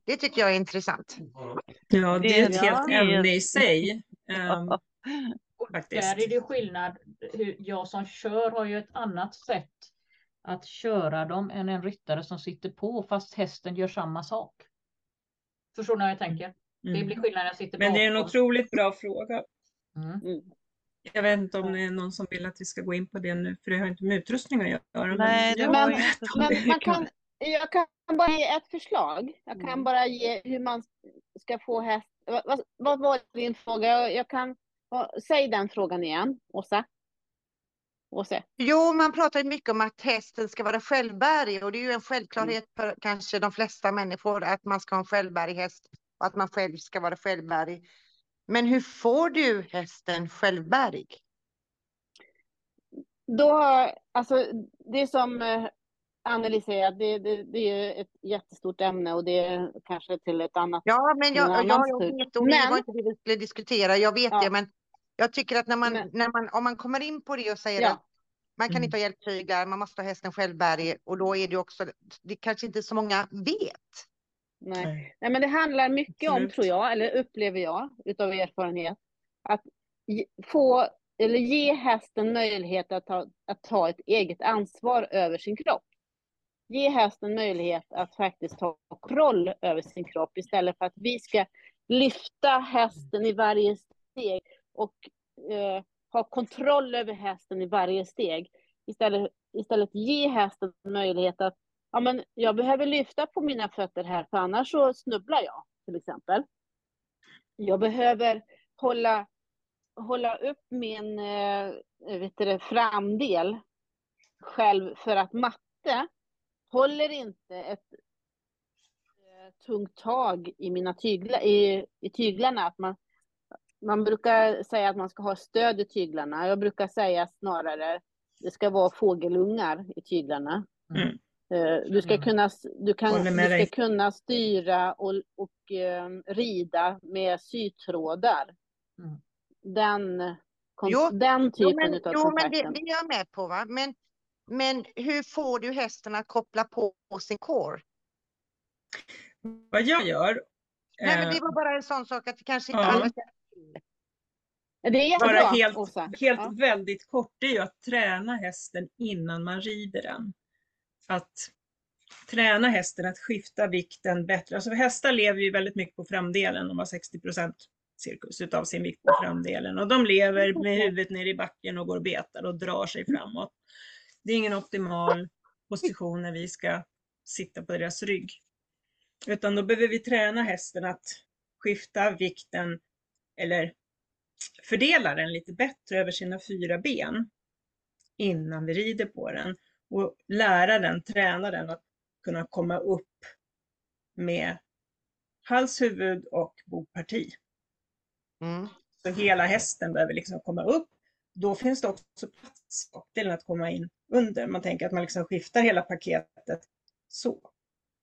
Det tycker jag är intressant. Ja, det är ett helt ämne i sig. Um, faktiskt. Där är det skillnad. Jag som kör har ju ett annat sätt att köra dem än en ryttare som sitter på fast hästen gör samma sak. Förstår ni vad jag tänker? Mm. Det blir skillnad när jag sitter Men det är en otroligt bra fråga. Mm. mm. Jag vet inte om det är någon som vill att vi ska gå in på det nu, för det har inte med utrustning att göra. Nej, det men, men man kan, jag kan bara ge ett förslag. Jag kan mm. bara ge hur man ska få häst... Vad, vad var din fråga? Jag kan... Säg den frågan igen, Åsa. Åsa. Jo, man pratar mycket om att hästen ska vara självbärig och det är ju en självklarhet mm. för kanske de flesta människor att man ska ha en självbärig häst och att man själv ska vara självbärig. Men hur får du hästen självbärig? Då, alltså det som eh, Anneli säger, det, det, det är ett jättestort ämne och det är kanske till ett annat. Ja, men jag, jag, jag vet, och men, det var inte det vi skulle diskutera, jag vet ja. det, men jag tycker att när man, men, när man, om man kommer in på det och säger ja. att man kan mm. inte ha hjälptyglar, man måste ha hästen självbärig och då är det också, det kanske inte så många vet. Nej. Nej, men det handlar mycket om, tror jag, eller upplever jag utav erfarenhet, att få eller ge hästen möjlighet att ta, att ta ett eget ansvar över sin kropp. Ge hästen möjlighet att faktiskt ta kontroll över sin kropp istället för att vi ska lyfta hästen i varje steg och eh, ha kontroll över hästen i varje steg. Istället, istället ge hästen möjlighet att ja, men jag behöver lyfta på mina fötter här, för annars så snubblar jag, till exempel. Jag behöver hålla, hålla upp min eh, vet du, framdel själv, för att matte håller inte ett eh, tungt tag i mina tygla, i, i tyglarna. Att man, man brukar säga att man ska ha stöd i tyglarna. Jag brukar säga snarare det ska vara fågelungar i tyglarna. Mm. Eh, du ska, mm. kunna, du kan, du ska kunna styra och, och um, rida med sytrådar. Mm. Den, jo, den typen jo, men, av jo, men det, det, är jag med på. Va? Men, men hur får du hästen att koppla på sin core? Vad jag gör? Nej, men det var bara en sån sak att det kanske inte ja. alla det är jättebra, Bara helt, helt ja. väldigt kort, det är ju att träna hästen innan man rider den att träna hästen att skifta vikten bättre. Alltså hästar lever ju väldigt mycket på framdelen, de har 60 procent cirkus utav sin vikt på framdelen och de lever med huvudet ner i backen och går och betar och drar sig framåt. Det är ingen optimal position när vi ska sitta på deras rygg. Utan då behöver vi träna hästen att skifta vikten eller fördela den lite bättre över sina fyra ben innan vi rider på den och lära den, träna den att kunna komma upp med hals, huvud och bogparti. Mm. Så hela hästen behöver liksom komma upp. Då finns det också plats till att komma in under. Man tänker att man liksom skiftar hela paketet så.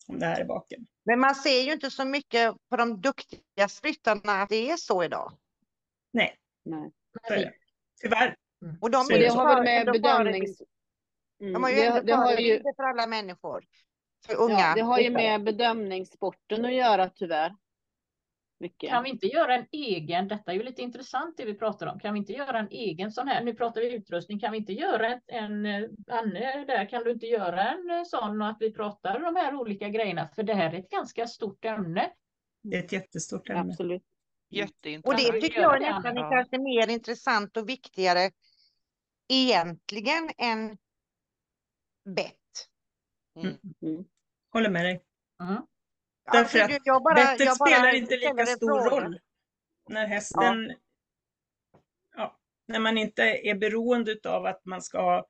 Om det här är baken. Men man ser ju inte så mycket på de duktiga ryttarna att det är så idag. Nej. Nej. Tyvärr. Och de är det har väl med bedömnings... Mm. De har ju det, det har ju... för alla människor. För unga. Ja, det har ju med bedömningssporten att göra tyvärr. Mycket. Kan vi inte göra en egen, detta är ju lite intressant det vi pratar om, kan vi inte göra en egen sån här, nu pratar vi utrustning, kan vi inte göra en, en Anne där, kan du inte göra en sån och att vi pratar de här olika grejerna, för det här är ett ganska stort ämne. Det är ett jättestort ämne. Absolut. Jätteintressant. Och det tycker jag är nästan är kanske mer intressant och viktigare egentligen än bett. Mm. Mm. Håller med dig. Mm. Därför att bara, bettet spelar inte lika stor roll. När hästen... Ja. ja. när man inte är beroende av att man ska ha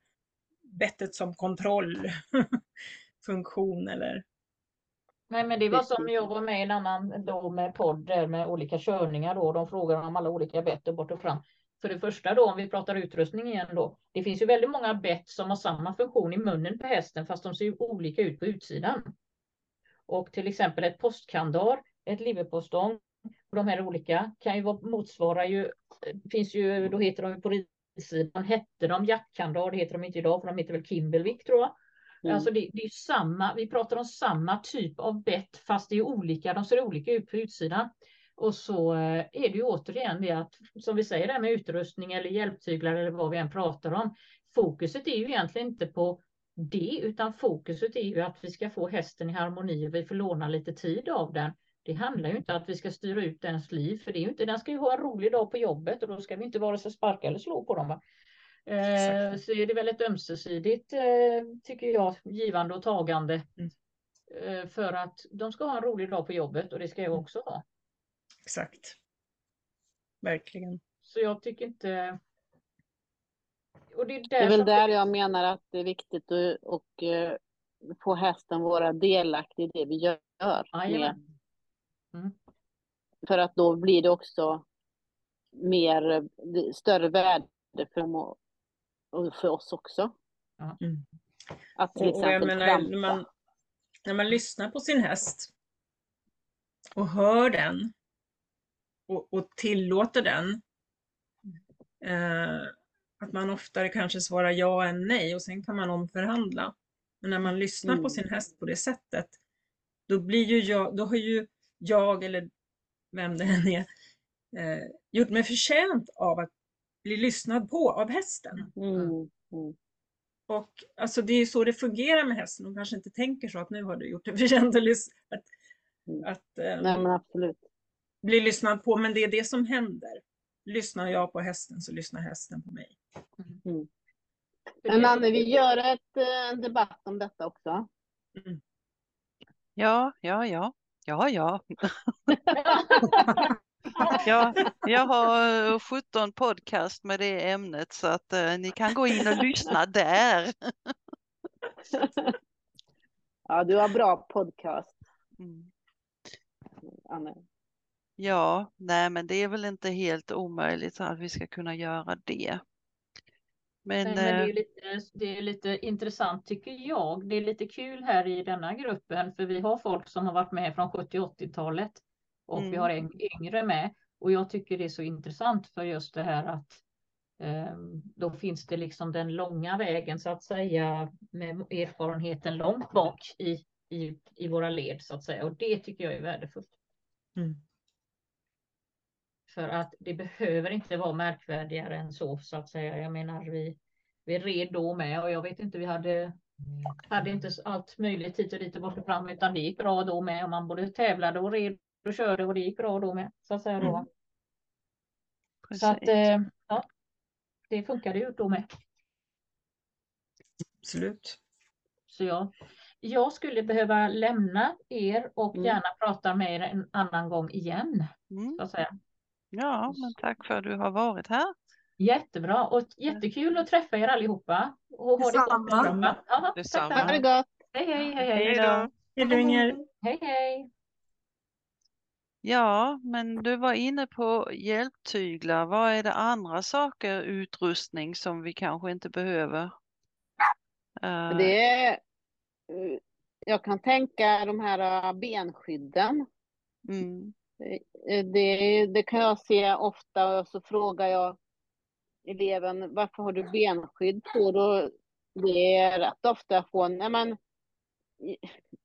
bettet som kontrollfunktion eller... Nej, men det var som jag var med i en annan då med podd där med olika körningar då. De frågade om alla olika bett bort och fram. För det första då, om vi pratar utrustning igen då. Det finns ju väldigt många bett som har samma funktion i munnen på hästen, fast de ser olika ut på utsidan. Och till exempel ett postkandar, ett liverpostång de här olika kan ju motsvara ju, finns ju, då heter de på ridsidan, hette de Jackkandar, det heter de inte idag för de heter väl Kimberwick tror jag. Mm. Alltså det, det, är samma, vi pratar om samma typ av bett fast det är olika, de ser olika ut på utsidan. Och så eh, är det ju återigen det att, som vi säger, det med utrustning eller hjälptyglar eller vad vi än pratar om. Fokuset är ju egentligen inte på det, utan fokuset är ju att vi ska få hästen i harmoni och vi får låna lite tid av den. Det handlar ju inte om att vi ska styra ut dens liv, för det är ju inte, den ska ju ha en rolig dag på jobbet och då ska vi inte vare sig sparka eller slå på dem. Va? Eh, så är det väl ett ömsesidigt, eh, tycker jag, givande och tagande. Mm. Eh, för att de ska ha en rolig dag på jobbet och det ska jag också ha. Exakt. Verkligen. Så jag tycker inte... Och det, är det är väl där jag menar att det är viktigt att och, uh, få hästen vara delaktig i det vi gör. Med. Mm. För att då blir det också mer, större värde för för oss också. Mm. Att till exempel menar, när, man, när man lyssnar på sin häst och hör den och, och tillåter den. Eh, att man oftare kanske svarar ja än nej och sen kan man omförhandla. Men när man lyssnar mm. på sin häst på det sättet, då blir ju jag, då har ju jag eller vem det än är, eh, gjort mig förtjänt av att bli lyssnad på av hästen. Mm. Mm. Och alltså det är så det fungerar med hästen. De kanske inte tänker så att nu har du gjort dig förtjänt att, att, mm. att eh, Nej, men absolut blir lyssnad på, men det är det som händer. Lyssnar jag på hästen så lyssnar hästen på mig. Mm. Men Anne, vi gör ett, eh, en debatt om detta också. Mm. Ja, ja, ja. Ja, ja. ja. Jag har 17 podcast med det ämnet så att uh, ni kan gå in och lyssna där. ja, du har bra podcast. Mm. Anne. Ja, nej men det är väl inte helt omöjligt att vi ska kunna göra det. Men, nej, men det, är eh, lite, det är lite intressant tycker jag. Det är lite kul här i denna gruppen för vi har folk som har varit med från 70 80-talet och mm. vi har en yngre med. Och jag tycker det är så intressant för just det här att eh, då finns det liksom den långa vägen så att säga med erfarenheten långt bak i, i, i våra led så att säga. Och det tycker jag är värdefullt. Mm. För att det behöver inte vara märkvärdigare än så, så att säga. Jag menar, vi, vi red då med och jag vet inte, vi hade, hade inte allt möjligt hit och dit och bort och fram, utan det gick bra då med. Och man både tävlade och red och körde och det gick bra då med, så att säga. Då. Mm. Så att, eh, ja, det funkade ju då med. Absolut. Så ja, jag skulle behöva lämna er och mm. gärna prata med er en annan gång igen. Mm. Så att säga. Ja, men tack för att du har varit här. Jättebra och jättekul att träffa er allihopa. Och ha Detsamma. det. Detsamma. Ha det gott. Hej, hej, hej. Hej då. Hej då, Inger. Hej, hej. Ja, men du var inne på hjälptyglar. Vad är det andra saker, utrustning som vi kanske inte behöver? Uh... Det är, eh, jag kan tänka de här eh, benskydden. Mm. Eh, det, det kan jag se ofta och så frågar jag eleven varför har du benskydd på? Då, det är rätt ofta jag får, nej men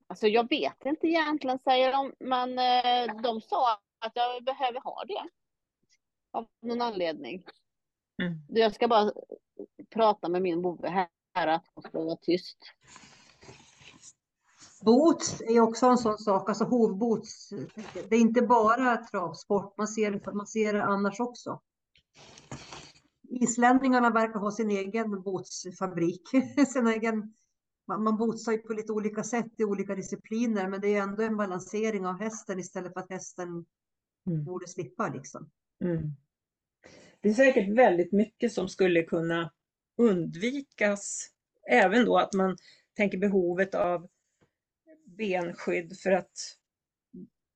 alltså jag vet inte egentligen säger de, men eh, de sa att jag behöver ha det. Av någon anledning. Mm. Jag ska bara prata med min bove här att hon ska vara tyst. Boots är också en sån sak, alltså hovboots. Det är inte bara travsport, man ser, man ser det annars också. Islänningarna verkar ha sin egen bootsfabrik. sin egen, man, man bootsar ju på lite olika sätt i olika discipliner, men det är ändå en balansering av hästen istället för att hästen mm. borde slippa liksom. Mm. Det är säkert väldigt mycket som skulle kunna undvikas. Även då att man tänker behovet av benskydd för att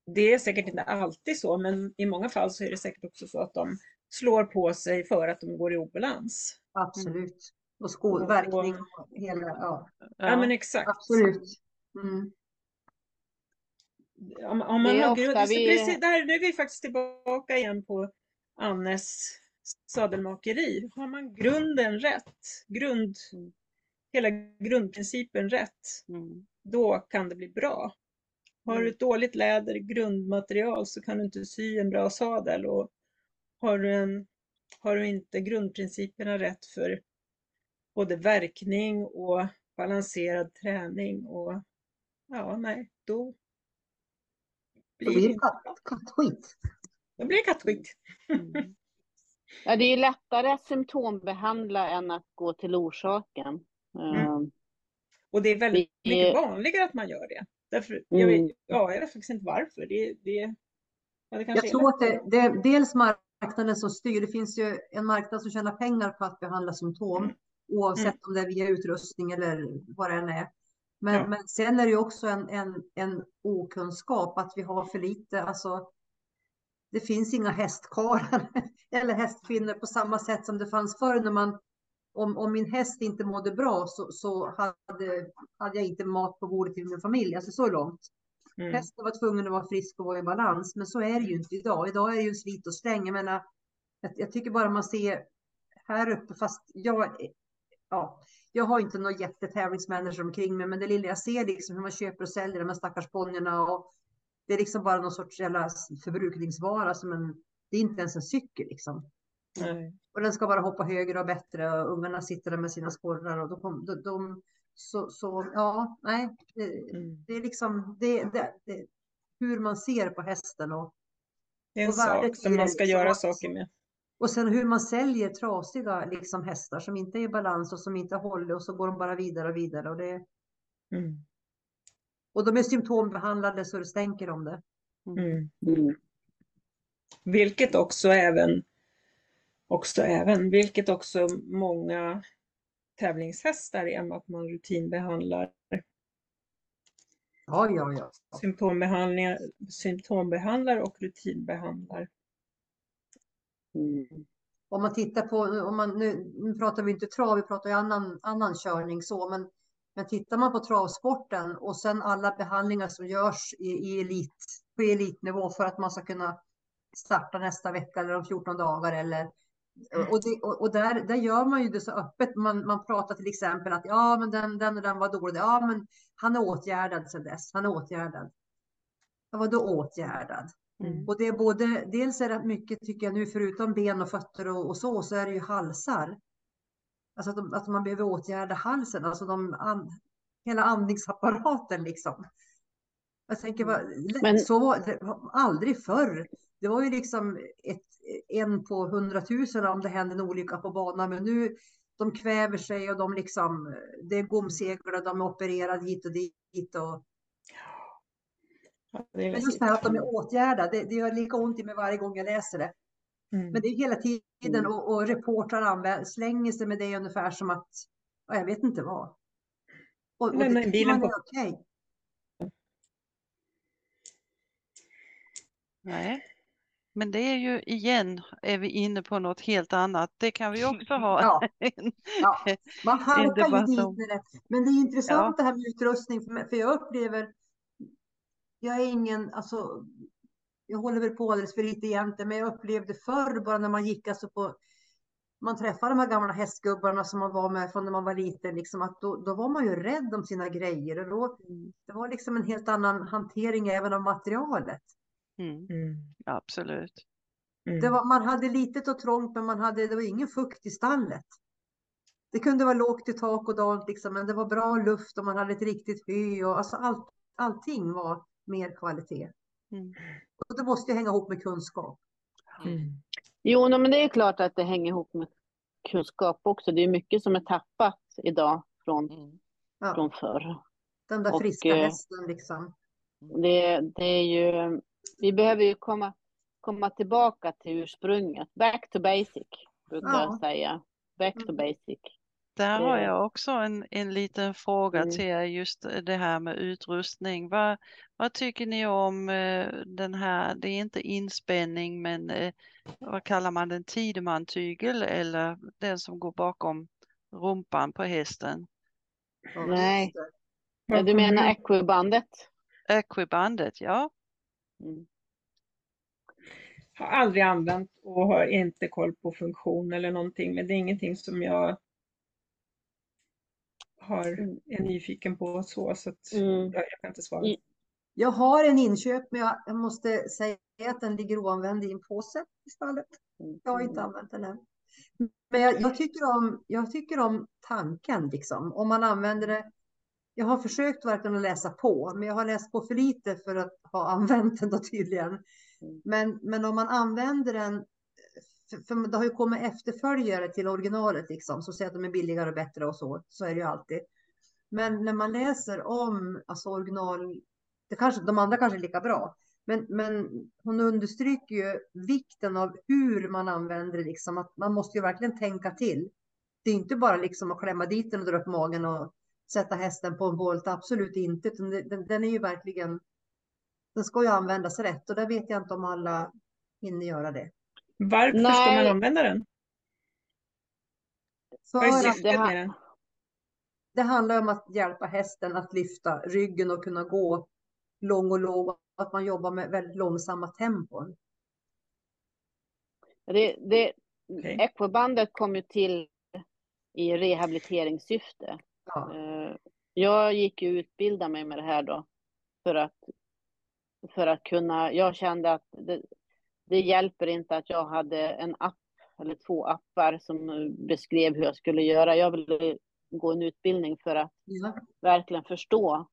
det är säkert inte alltid så, men i många fall så är det säkert också så att de slår på sig för att de går i obalans. Absolut. Och skolverkning och hela, ja. Ja, men exakt. Absolut. Mm. om, om man har grund, vi... precis, där, nu är vi faktiskt tillbaka igen på Annes sadelmakeri. Har man grunden rätt, grund. Hela grundprincipen rätt, mm. då kan det bli bra. Har du mm. ett dåligt läder, grundmaterial, så kan du inte sy en bra sadel. Och har, du en, har du inte grundprinciperna rätt för både verkning och balanserad träning och ja, nej, då blir det kattskit. Då blir det kattskit. Mm. Ja, det är lättare att symptombehandla än att gå till orsaken. Mm. Ehm, och det är väldigt det... mycket vanligare att man gör det. Därför, jag, vet, mm. ja, jag vet faktiskt inte varför. Det, det, ja, det jag tror att det, det är dels marknaden som styr. Det finns ju en marknad som tjänar pengar på att behandla symptom, mm. oavsett mm. om det är via utrustning eller vad det än är. Men, ja. men sen är det ju också en, en, en okunskap att vi har för lite, alltså det finns inga hästkarlar eller hästkvinnor på samma sätt som det fanns förr när man om, om min häst inte mådde bra så, så hade, hade jag inte mat på bordet till min familj, alltså så långt. Mm. Hästen var tvungen att vara frisk och vara i balans, men så är det ju inte idag. Idag är det ju en slit och släng. Jag menar, jag, jag tycker bara man ser här uppe, fast jag, ja, jag har inte någon jättetävlingsmänniska omkring mig, men det lilla jag ser liksom hur man köper och säljer de här stackars ponnyerna och det är liksom bara någon sorts jävla förbrukningsvara som en, det är inte ens en cykel liksom. Nej. Och den ska bara hoppa högre och bättre och ungarna sitter där med sina sporrar och de, de, de så, så ja, nej, det, mm. det är liksom det, det, det, hur man ser på hästen och det är en sak som man ska liksom. göra saker med. Och sen hur man säljer trasiga liksom, hästar som inte är i balans och som inte håller och så går de bara vidare och vidare. Och, det... Mm. och de är symptombehandlade så det stänker om det. Mm. Mm. Vilket också även, också även, vilket också många tävlingshästar är att man rutinbehandlar. Ja, ja, ja. Symptombehandlingar, symptombehandlar och rutinbehandlar. Mm. Om man tittar på, om man, nu, nu pratar vi inte trav, vi pratar ju annan, annan körning så, men, men tittar man på travsporten och sen alla behandlingar som görs i, i elit, på elitnivå för att man ska kunna starta nästa vecka eller om 14 dagar eller och, det, och, där, där gör man ju det så öppet. Man, man pratar till exempel att ja, men den, den och den var dålig. Ja, men han är åtgärdad sedan dess. Han är åtgärdad. Ja, vadå åtgärdad? Mm. Och det är både, dels är det mycket tycker jag nu, förutom ben och fötter och, och så, så är det ju halsar. Alltså att, de, att man behöver åtgärda halsen, alltså de, an, hela andningsapparaten liksom. Jag tänker, vad, Men... så var det aldrig förr. Det var ju liksom ett, en på hundratusen om det hände en olycka på banan, men nu de kväver sig och de liksom, det är gomseglar och de är opererade hit och dit. Och, det är just det här att de är åtgärdade, det, det gör lika ont i mig varje gång jag läser det. Mm. Men det är hela tiden och, och reportrar slänger sig med det ungefär som att, jag vet inte vad. Och, och men, det bilen på... Nej, men det är ju igen är vi inne på något helt annat. Det kan vi också ha. Ja. en, ja. Man halkar ju dit med det. Men det är intressant ja. det här med utrustning, för jag upplever jag är ingen, alltså, jag håller väl på alldeles för lite egentligen, men jag upplevde förr bara när man gick alltså på, man träffade de här gamla hästgubbarna som man var med från när man var liten, liksom att då, då var man ju rädd om sina grejer och då, mm. det var liksom en helt annan hantering även av materialet. Mm. Mm. Absolut. Det var, man hade litet och trångt, men man hade, det var ingen fukt i stallet. Det kunde vara lågt i tak och dalt, liksom, men det var bra luft och man hade ett riktigt hö och alltså allt, allting var mer kvalitet. Mm. Och det måste ju hänga ihop med kunskap. Mm. Jo, men det är klart att det hänger ihop med kunskap också. Det är mycket som är tappat idag från, mm. ja. från förr. Den där friska och, eh, hästen liksom. Det, det är ju, vi behöver ju komma, komma tillbaka till ursprunget. Back to basic, brukar ja. jag säga. Back to mm. basic. Där har jag också en, en liten fråga mm. till er, just det här med utrustning. Vad, vad tycker ni om eh, den här, det är inte inspänning, men eh, vad kallar man den, Tideman-tygel eller den som går bakom rumpan på hästen? Nej, ja, du menar equibandet? Equibandet, ja. Mm. Har aldrig använt och har inte koll på funktion eller någonting, men det är ingenting som jag har, mm. är nyfiken på så, så att mm. jag, kan inte svara. Jag har en inköp, men jag måste säga att den ligger oanvänd i en påse i stallet. Jag har inte använt den än. Men jag, jag, tycker om, jag tycker om tanken, liksom. Om man använder det. Jag har försökt verkligen att läsa på, men jag har läst på för lite för att ha använt den då tydligen. Men, men om man använder den, för, för det har ju kommit efterföljare till originalet, liksom, så säger att de är billigare och bättre och så, så är det ju alltid. Men när man läser om alltså original, det kanske, de andra kanske är lika bra, men, men hon understryker ju vikten av hur man använder det, liksom, att man måste ju verkligen tänka till. Det är inte bara liksom att klämma dit den och dra upp magen och sätta hästen på en volt, absolut inte, utan den, den är ju verkligen, den ska ju användas rätt och där vet jag inte om alla hinner göra det. Varför Nej. ska man använda den? För Vad är syftet med den? Det handlar om att hjälpa hästen att lyfta ryggen och kunna gå lång och låg att man jobbar med väldigt långsamma tempon. Det, det, okay. Equobandet kom ju till i rehabiliteringssyfte. Ja. Eh, jag gick ju utbilda mig med det här då för att, för att kunna, jag kände att det, det hjälper inte att jag hade en app eller två appar som beskrev hur jag skulle göra. Jag ville gå en utbildning för att ja. verkligen förstå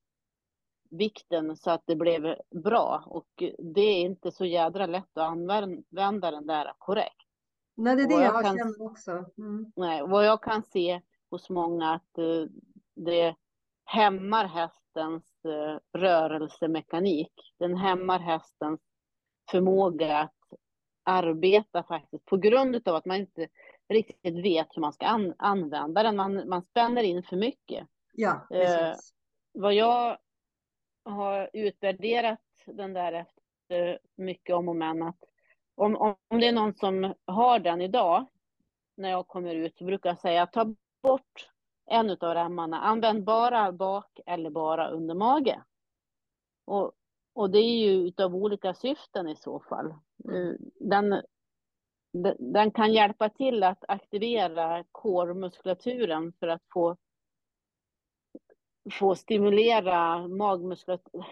vikten så att det blev bra. Och det är inte så jädra lätt att använda den där korrekt. Nej, det är det jag, jag kan, känner också. Mm. Nej, vad jag kan se hos många att uh, det hämmar hästens uh, rörelsemekanik. Den hämmar hästens förmåga att arbeta faktiskt på grund av att man inte riktigt vet hur man ska an använda den. Man, man spänner in för mycket. Ja, precis. Uh, vad jag har utvärderat den där efter mycket om och men. Att om, om det är någon som har den idag, när jag kommer ut, så brukar jag säga ta bort en av remmarna. Använd bara bak eller bara under mage. Och, och det är ju utav olika syften i så fall. Mm. Den, den kan hjälpa till att aktivera kårmuskulaturen för att få få stimulera magmuskulatur,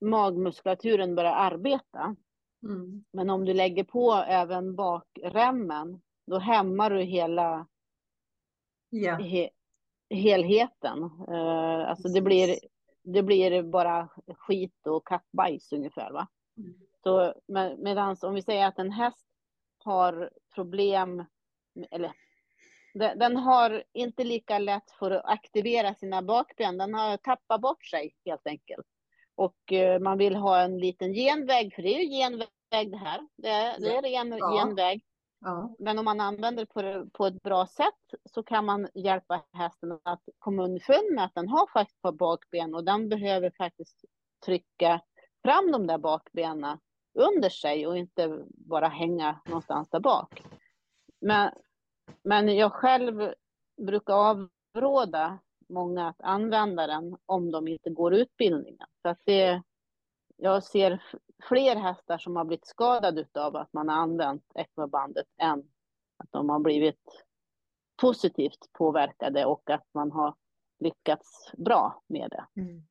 magmuskulaturen börja arbeta. Mm. Men om du lägger på även bakremmen, då hämmar du hela yeah. he, helheten. Uh, alltså det blir, det blir bara skit och kattbajs ungefär. Va? Mm. Så, med, medans om vi säger att en häst har problem, eller den har inte lika lätt för att aktivera sina bakben. Den har tappat bort sig helt enkelt. Och eh, man vill ha en liten genväg, för det är ju genväg det här. Det är, det är ren ja. genväg. Ja. Men om man använder det på, på ett bra sätt så kan man hjälpa hästen att komma underfund med att den har faktiskt på bakben och den behöver faktiskt trycka fram de där bakbenen under sig och inte bara hänga någonstans där bak. Men men jag själv brukar avråda många att använda den om de inte går utbildningen. Så att det, jag ser fler hästar som har blivit skadade av att man har använt ECMO-bandet än att de har blivit positivt påverkade och att man har lyckats bra med det. Mm.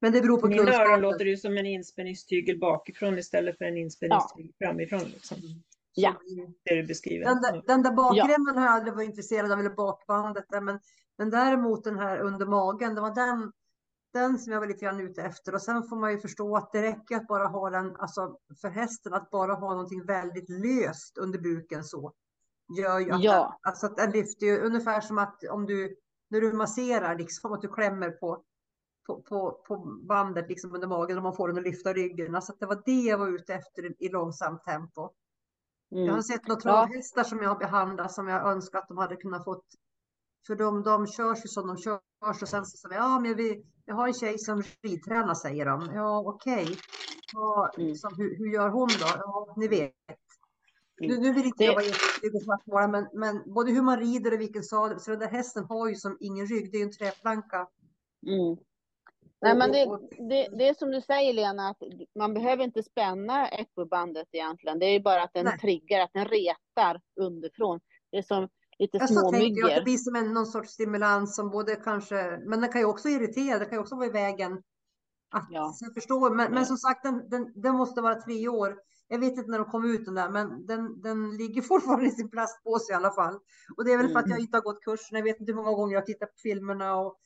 Men det beror på kunskapen. Mina öron låter det som en inspänningstygel bakifrån istället för en inspänningstygel ja. framifrån. Liksom. Ja. Det du beskriver. Den där, den där bakremmen ja. har jag aldrig varit intresserad av, eller bakbandet. Där, men, men däremot den här under magen, det var den, den som jag var lite grann ute efter. Och sen får man ju förstå att det räcker att bara ha den, alltså för hästen, att bara ha någonting väldigt löst under buken så. Gör ju att, ja. den, alltså att den lyfter ju ungefär som att om du, när du masserar, liksom att du klämmer på på, på, på bandet liksom under magen och man får den att lyfta ryggen. Alltså att det var det jag var ute efter i, i långsamt tempo. Mm. Jag har sett några travhästar ja. som jag har behandlat som jag önskar att de hade kunnat fått. För de, de körs ju som de körs och sen så säger ja men vi, jag har en tjej som ridtränar säger de. Ja okej. Okay. Ja, mm. liksom, hur, hur gör hon då? Ja ni vet. Nu, mm. nu vill inte jag vara jättetydlig och svartmåla men, men både hur man rider och vilken sadel. Så den där hästen har ju som ingen rygg. Det är ju en träplanka. Mm. Nej, men det, det, det är som du säger Lena, att man behöver inte spänna ekobandet egentligen. Det är ju bara att den Nej. triggar, att den retar underifrån. Det är som lite ja, små myggor. det blir som en, någon sorts stimulans som både kanske, men den kan ju också irritera, det kan ju också vara i vägen. Att, ja. jag förstår, men, men som sagt den, den, den måste vara tre år. Jag vet inte när de kom ut den där, men den, den ligger fortfarande i sin plastpåse i alla fall. Och det är väl för att jag mm. inte har gått kursen. Jag vet inte hur många gånger jag har tittat på filmerna och,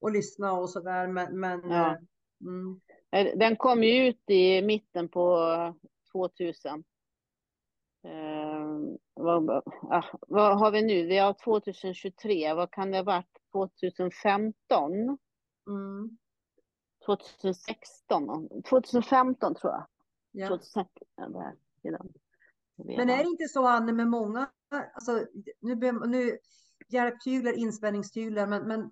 och lyssnat och så där. Men, men ja. Eh, mm. Eh, den kom ju ut i mitten på 2000. Eh, vad, ah, vad, har vi nu? Vi har 2023. Vad kan det ha varit? 2015? Mm. 2016? 2015 tror jag. Ja. Men är det inte så, Anne, med många, alltså, nu, nu hjälptyglar, inspänningstyglar, men, men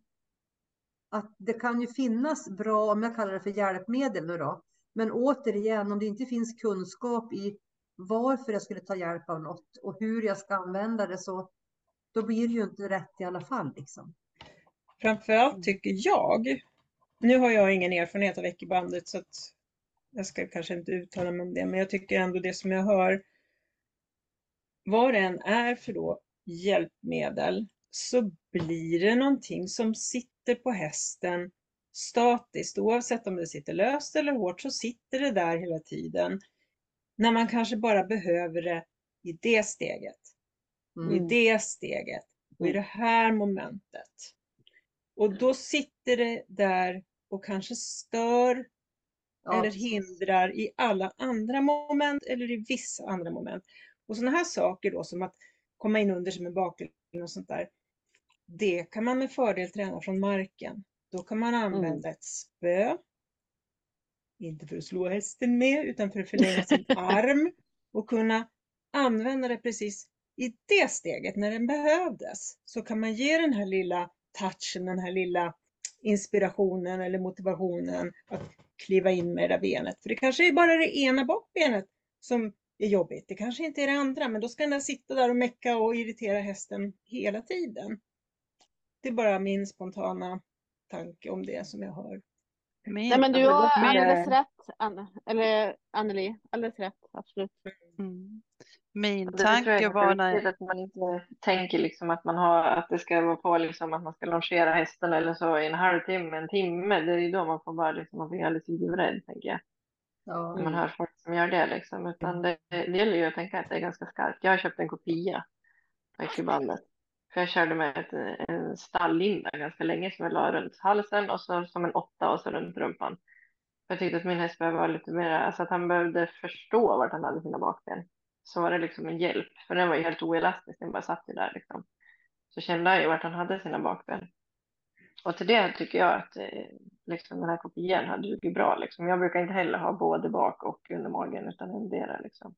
att det kan ju finnas bra, om jag kallar det för hjälpmedel nu då, men återigen, om det inte finns kunskap i varför jag skulle ta hjälp av något och hur jag ska använda det så då blir det ju inte rätt i alla fall. Liksom. Framförallt tycker jag, nu har jag ingen erfarenhet av veckobandet så att jag ska kanske inte uttala mig om det, men jag tycker ändå det som jag hör, vad det än är för då hjälpmedel, så blir det någonting som sitter på hästen statiskt, oavsett om det sitter löst eller hårt, så sitter det där hela tiden. När man kanske bara behöver det i det steget, mm. i det steget, och i det här momentet. Och då sitter det där och kanske stör ja. eller hindrar i alla andra moment eller i vissa andra moment. Och sådana här saker då som att komma in under som en bakgrund och sånt där. Det kan man med fördel träna från marken. Då kan man använda mm. ett spö. Inte för att slå hästen med utan för att förlänga sin arm och kunna använda det precis i det steget när den behövdes. Så kan man ge den här lilla touchen, den här lilla inspirationen eller motivationen att kliva in med det där benet. För det kanske är bara det ena bakbenet som är jobbigt. Det kanske inte är det andra, men då ska den sitta där och mecka och irritera hästen hela tiden. Det är bara min spontana tanke om det som jag hör. Min, Nej, men du har alldeles rätt, Anne, eller Anneli, alldeles rätt, absolut. Mm. Min tanke var när... Att man inte tänker liksom att man har, att det ska vara på liksom att man ska longera hästen eller så i en halvtimme, en timme. Det är ju då man får bara liksom, man blir alldeles livrädd, tänker jag. Ja. När man hör folk som gör det liksom. Utan det, det gäller ju att tänka att det är ganska skarpt. Jag har köpt en kopia på ekibandet. För jag körde med ett, en stalllinda ganska länge som jag la runt halsen och så som en åtta och så runt rumpan. Jag tyckte att min häst behövde vara lite mer, alltså att han behövde förstå vart han hade sina bakben så var det liksom en hjälp, för den var ju helt oelastisk, den bara satt ju där liksom. Så kände jag ju vart han hade sina bakben. Och till det tycker jag att eh, liksom, den här kopian hade dugit bra. Liksom. Jag brukar inte heller ha både bak och under magen utan endera. Liksom.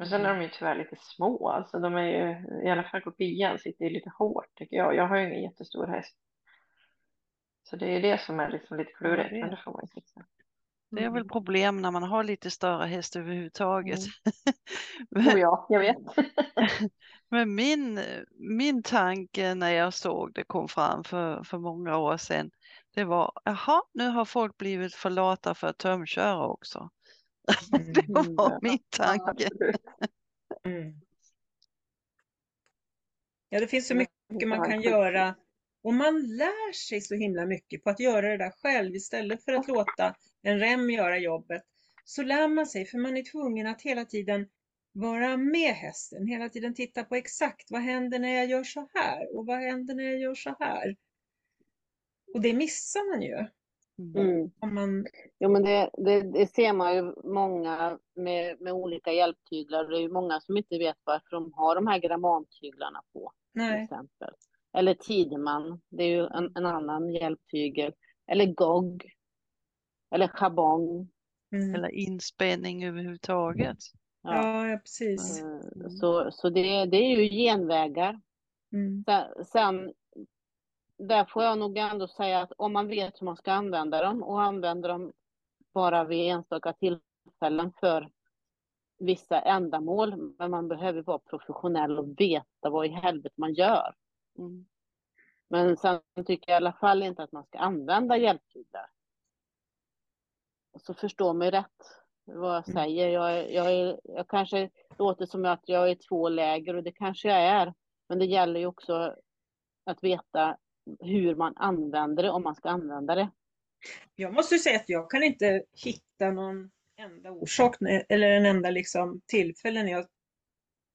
Men sen är de ju tyvärr lite små. Alltså, de är ju, I alla fall kopian sitter ju lite hårt tycker jag. Jag har ju ingen jättestor häst. Så det är det som är liksom lite klurigt, men det får man ju fixa. Det är väl mm. problem när man har lite större häst överhuvudtaget. Mm. oh ja, jag vet. Men min, min tanke när jag såg det kom fram för, för många år sedan, det var, jaha, nu har folk blivit för lata för att tömköra också. Mm. det var min tanke. Mm. Ja, det finns så mycket man kan göra och man lär sig så himla mycket på att göra det där själv istället för att låta en rem göra jobbet. Så lär man sig, för man är tvungen att hela tiden vara med hästen, hela tiden titta på exakt vad händer när jag gör så här och vad händer när jag gör så här. Och det missar man ju. Mm. Man... Jo, men det, det, det, ser man ju många med, med olika hjälptyglar. Det är ju många som inte vet varför de har de här grammantyglarna på. Nej. Till exempel. Eller Tideman, det är ju en, en annan hjälptygel. Eller GOG. Eller Chabong. Mm. Eller inspänning överhuvudtaget. Ja, ja precis. Mm. Så, så det, det är ju genvägar. Mm. Sen, sen, där får jag nog ändå säga att om man vet hur man ska använda dem och använder dem bara vid enstaka tillfällen för vissa ändamål, men man behöver vara professionell och veta vad i helvete man gör. Mm. Men sen tycker jag i alla fall inte att man ska använda hjälptyglar. Så förstå mig rätt vad jag mm. säger. Jag, jag, är, jag kanske låter som att jag är i två läger och det kanske jag är. Men det gäller ju också att veta hur man använder det om man ska använda det. Jag måste säga att jag kan inte hitta någon enda orsak eller en enda liksom tillfälle när jag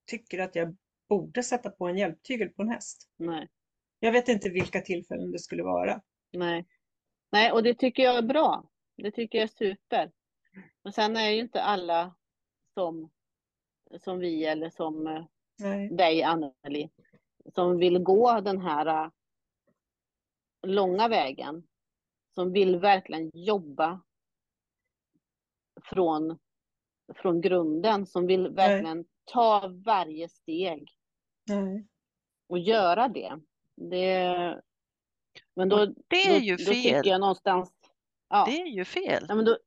tycker att jag borde sätta på en hjälptygel på en häst. Nej. Jag vet inte vilka tillfällen det skulle vara. Nej. Nej, och det tycker jag är bra. Det tycker jag är super. Men sen är ju inte alla som, som vi eller som eh, Nej. dig, Anneli, som vill gå den här äh, långa vägen. Som vill verkligen jobba från, från grunden, som vill verkligen Nej. ta varje steg. Nej. Och göra det. det men då, det är ju då, fel. Då tycker jag någonstans... Ja. Det är ju fel. Ja, men då,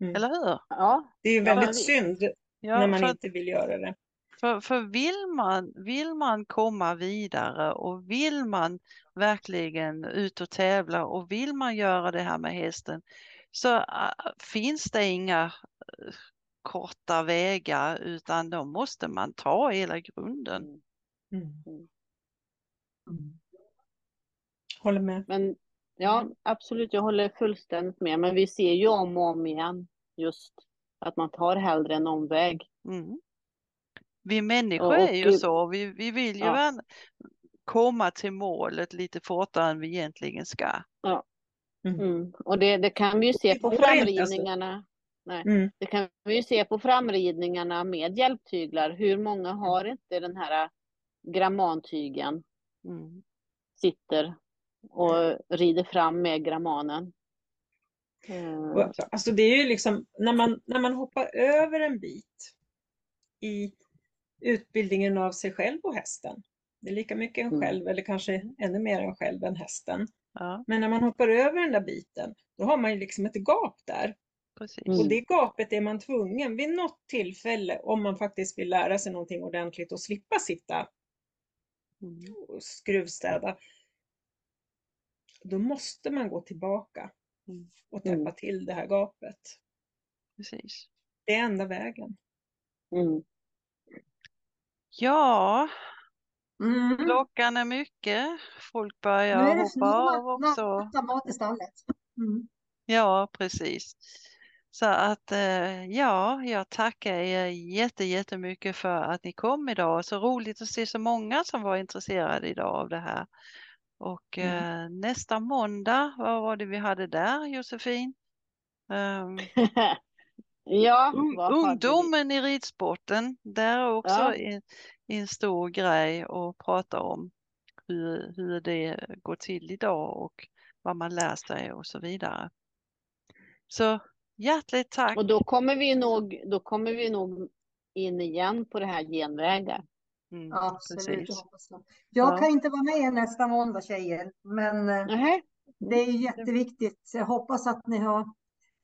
mm. Eller hur? Ja. Det är ju väldigt ja, synd ja, när man inte vill göra det. För, för vill, man, vill man komma vidare och vill man verkligen ut och tävla och vill man göra det här med hästen så finns det inga uh, korta vägar utan då måste man ta hela grunden. Mm. Mm. mm. Håller med. Men, ja, absolut, jag håller fullständigt med. Men vi ser ju om och om igen just att man tar hellre en omväg. Mm. Vi människor och, är ju så, vi, vi vill ju ja. Komma till målet lite fortare än vi egentligen ska. Ja. Mm. Mm. Och det, det, kan vi ju se på framridningarna. Nej, mm. Det kan vi ju se på framridningarna med hjälptyglar. Hur många har inte den här grammantygen? Mm. Sitter och rider fram med grammanen. Mm. Alltså det är ju liksom när man, när man hoppar över en bit i utbildningen av sig själv och hästen. Det är lika mycket en mm. själv eller kanske ännu mer en själv än hästen. Ja. Men när man hoppar över den där biten, då har man ju liksom ett gap där. Precis. Och det gapet är man tvungen vid något tillfälle om man faktiskt vill lära sig någonting ordentligt och slippa sitta mm. och skruvstäda. Då måste man gå tillbaka mm. och täppa mm. till det här gapet. Precis. Det är enda vägen. Mm. Ja, mm. klockan är mycket. Folk börjar hoppa av också. mat i stallet. Mm. Ja, precis. Så att eh, ja, jag tackar er jätte, jättemycket för att ni kom idag. Så roligt att se så många som var intresserade idag av det här. Och mm. eh, nästa måndag, vad var det vi hade där Josefin? Um, ja, ungdomen i ridsporten, där är också ja. en, en stor grej att prata om hur, hur det går till idag och vad man lär sig och så vidare. Så hjärtligt tack. Och då kommer vi nog, då kommer vi nog in igen på det här genvägar. Mm, Absolut, det. Jag ja. kan inte vara med nästa måndag tjejer, men uh det är jätteviktigt. Jag hoppas att ni har...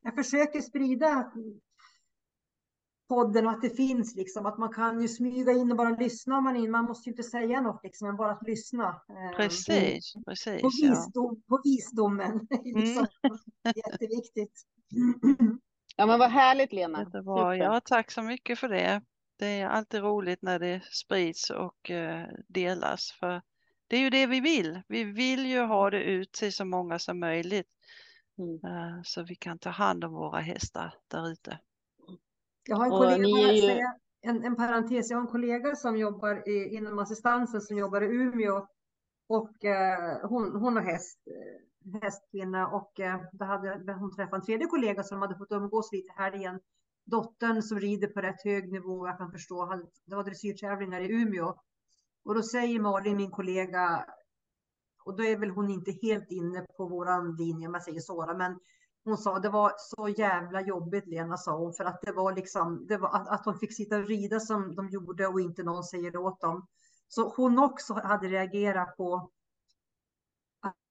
Jag försöker sprida podden och att det finns liksom att man kan ju smyga in och bara lyssna man in. Man måste ju inte säga något liksom, men bara att lyssna. Eh, precis, på, precis. På, visdom, ja. på visdomen. liksom. Mm. Jätteviktigt. Ja men vad härligt Lena. Ja tack så mycket för det. Det är alltid roligt när det sprids och uh, delas. För det är ju det vi vill. Vi vill ju ha det ut till så många som möjligt. Mm. Uh, så vi kan ta hand om våra hästar där ute. Jag har en kollega, ju... en, en parentes, jag har en kollega som jobbar i, inom assistansen som jobbar i Umeå och eh, hon, hon har häst, eh, hästkvinna och eh, då hade hon träffat en tredje kollega som hade fått umgås lite här igen. Dottern som rider på rätt hög nivå, jag kan förstå, hade, det var dressyrtävlingar i Umeå. Och då säger Malin, min kollega, och då är väl hon inte helt inne på våran linje om jag säger så, men hon sa det var så jävla jobbigt Lena sa hon för att det var liksom det var att, att de fick sitta och rida som de gjorde och inte någon säger åt dem. Så hon också hade reagerat på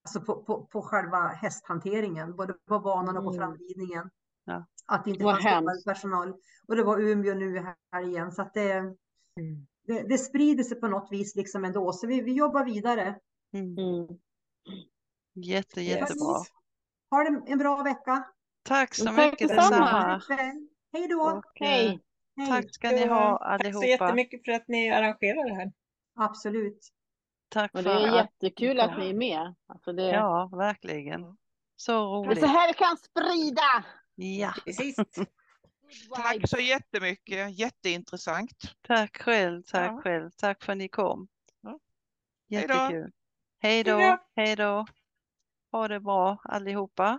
alltså på, på, på själva hästhanteringen, både på banan och på mm. framridningen. Ja. Att det inte fanns personal. Och det var Umeå nu här igen. Så att det, mm. det, det, sprider sig på något vis liksom ändå. Så vi, vi jobbar vidare. Mm. mm. Jätte, jättebra. Ha en bra vecka. Tack så tack mycket detsamma. Hej då. Och, Hej. Tack ska ni ha allihopa. Tack så jättemycket för att ni arrangerar det här. Absolut. Tack för det är att... jättekul att ni är med. Alltså det... Ja, verkligen. Så roligt. Det är så här vi kan sprida. Ja, precis. Tack så jättemycket, jätteintressant. Tack själv, tack ja. själv. Tack för att ni kom. Ja. Jättekul. Hej då. Hej då. Ha det bra allihopa.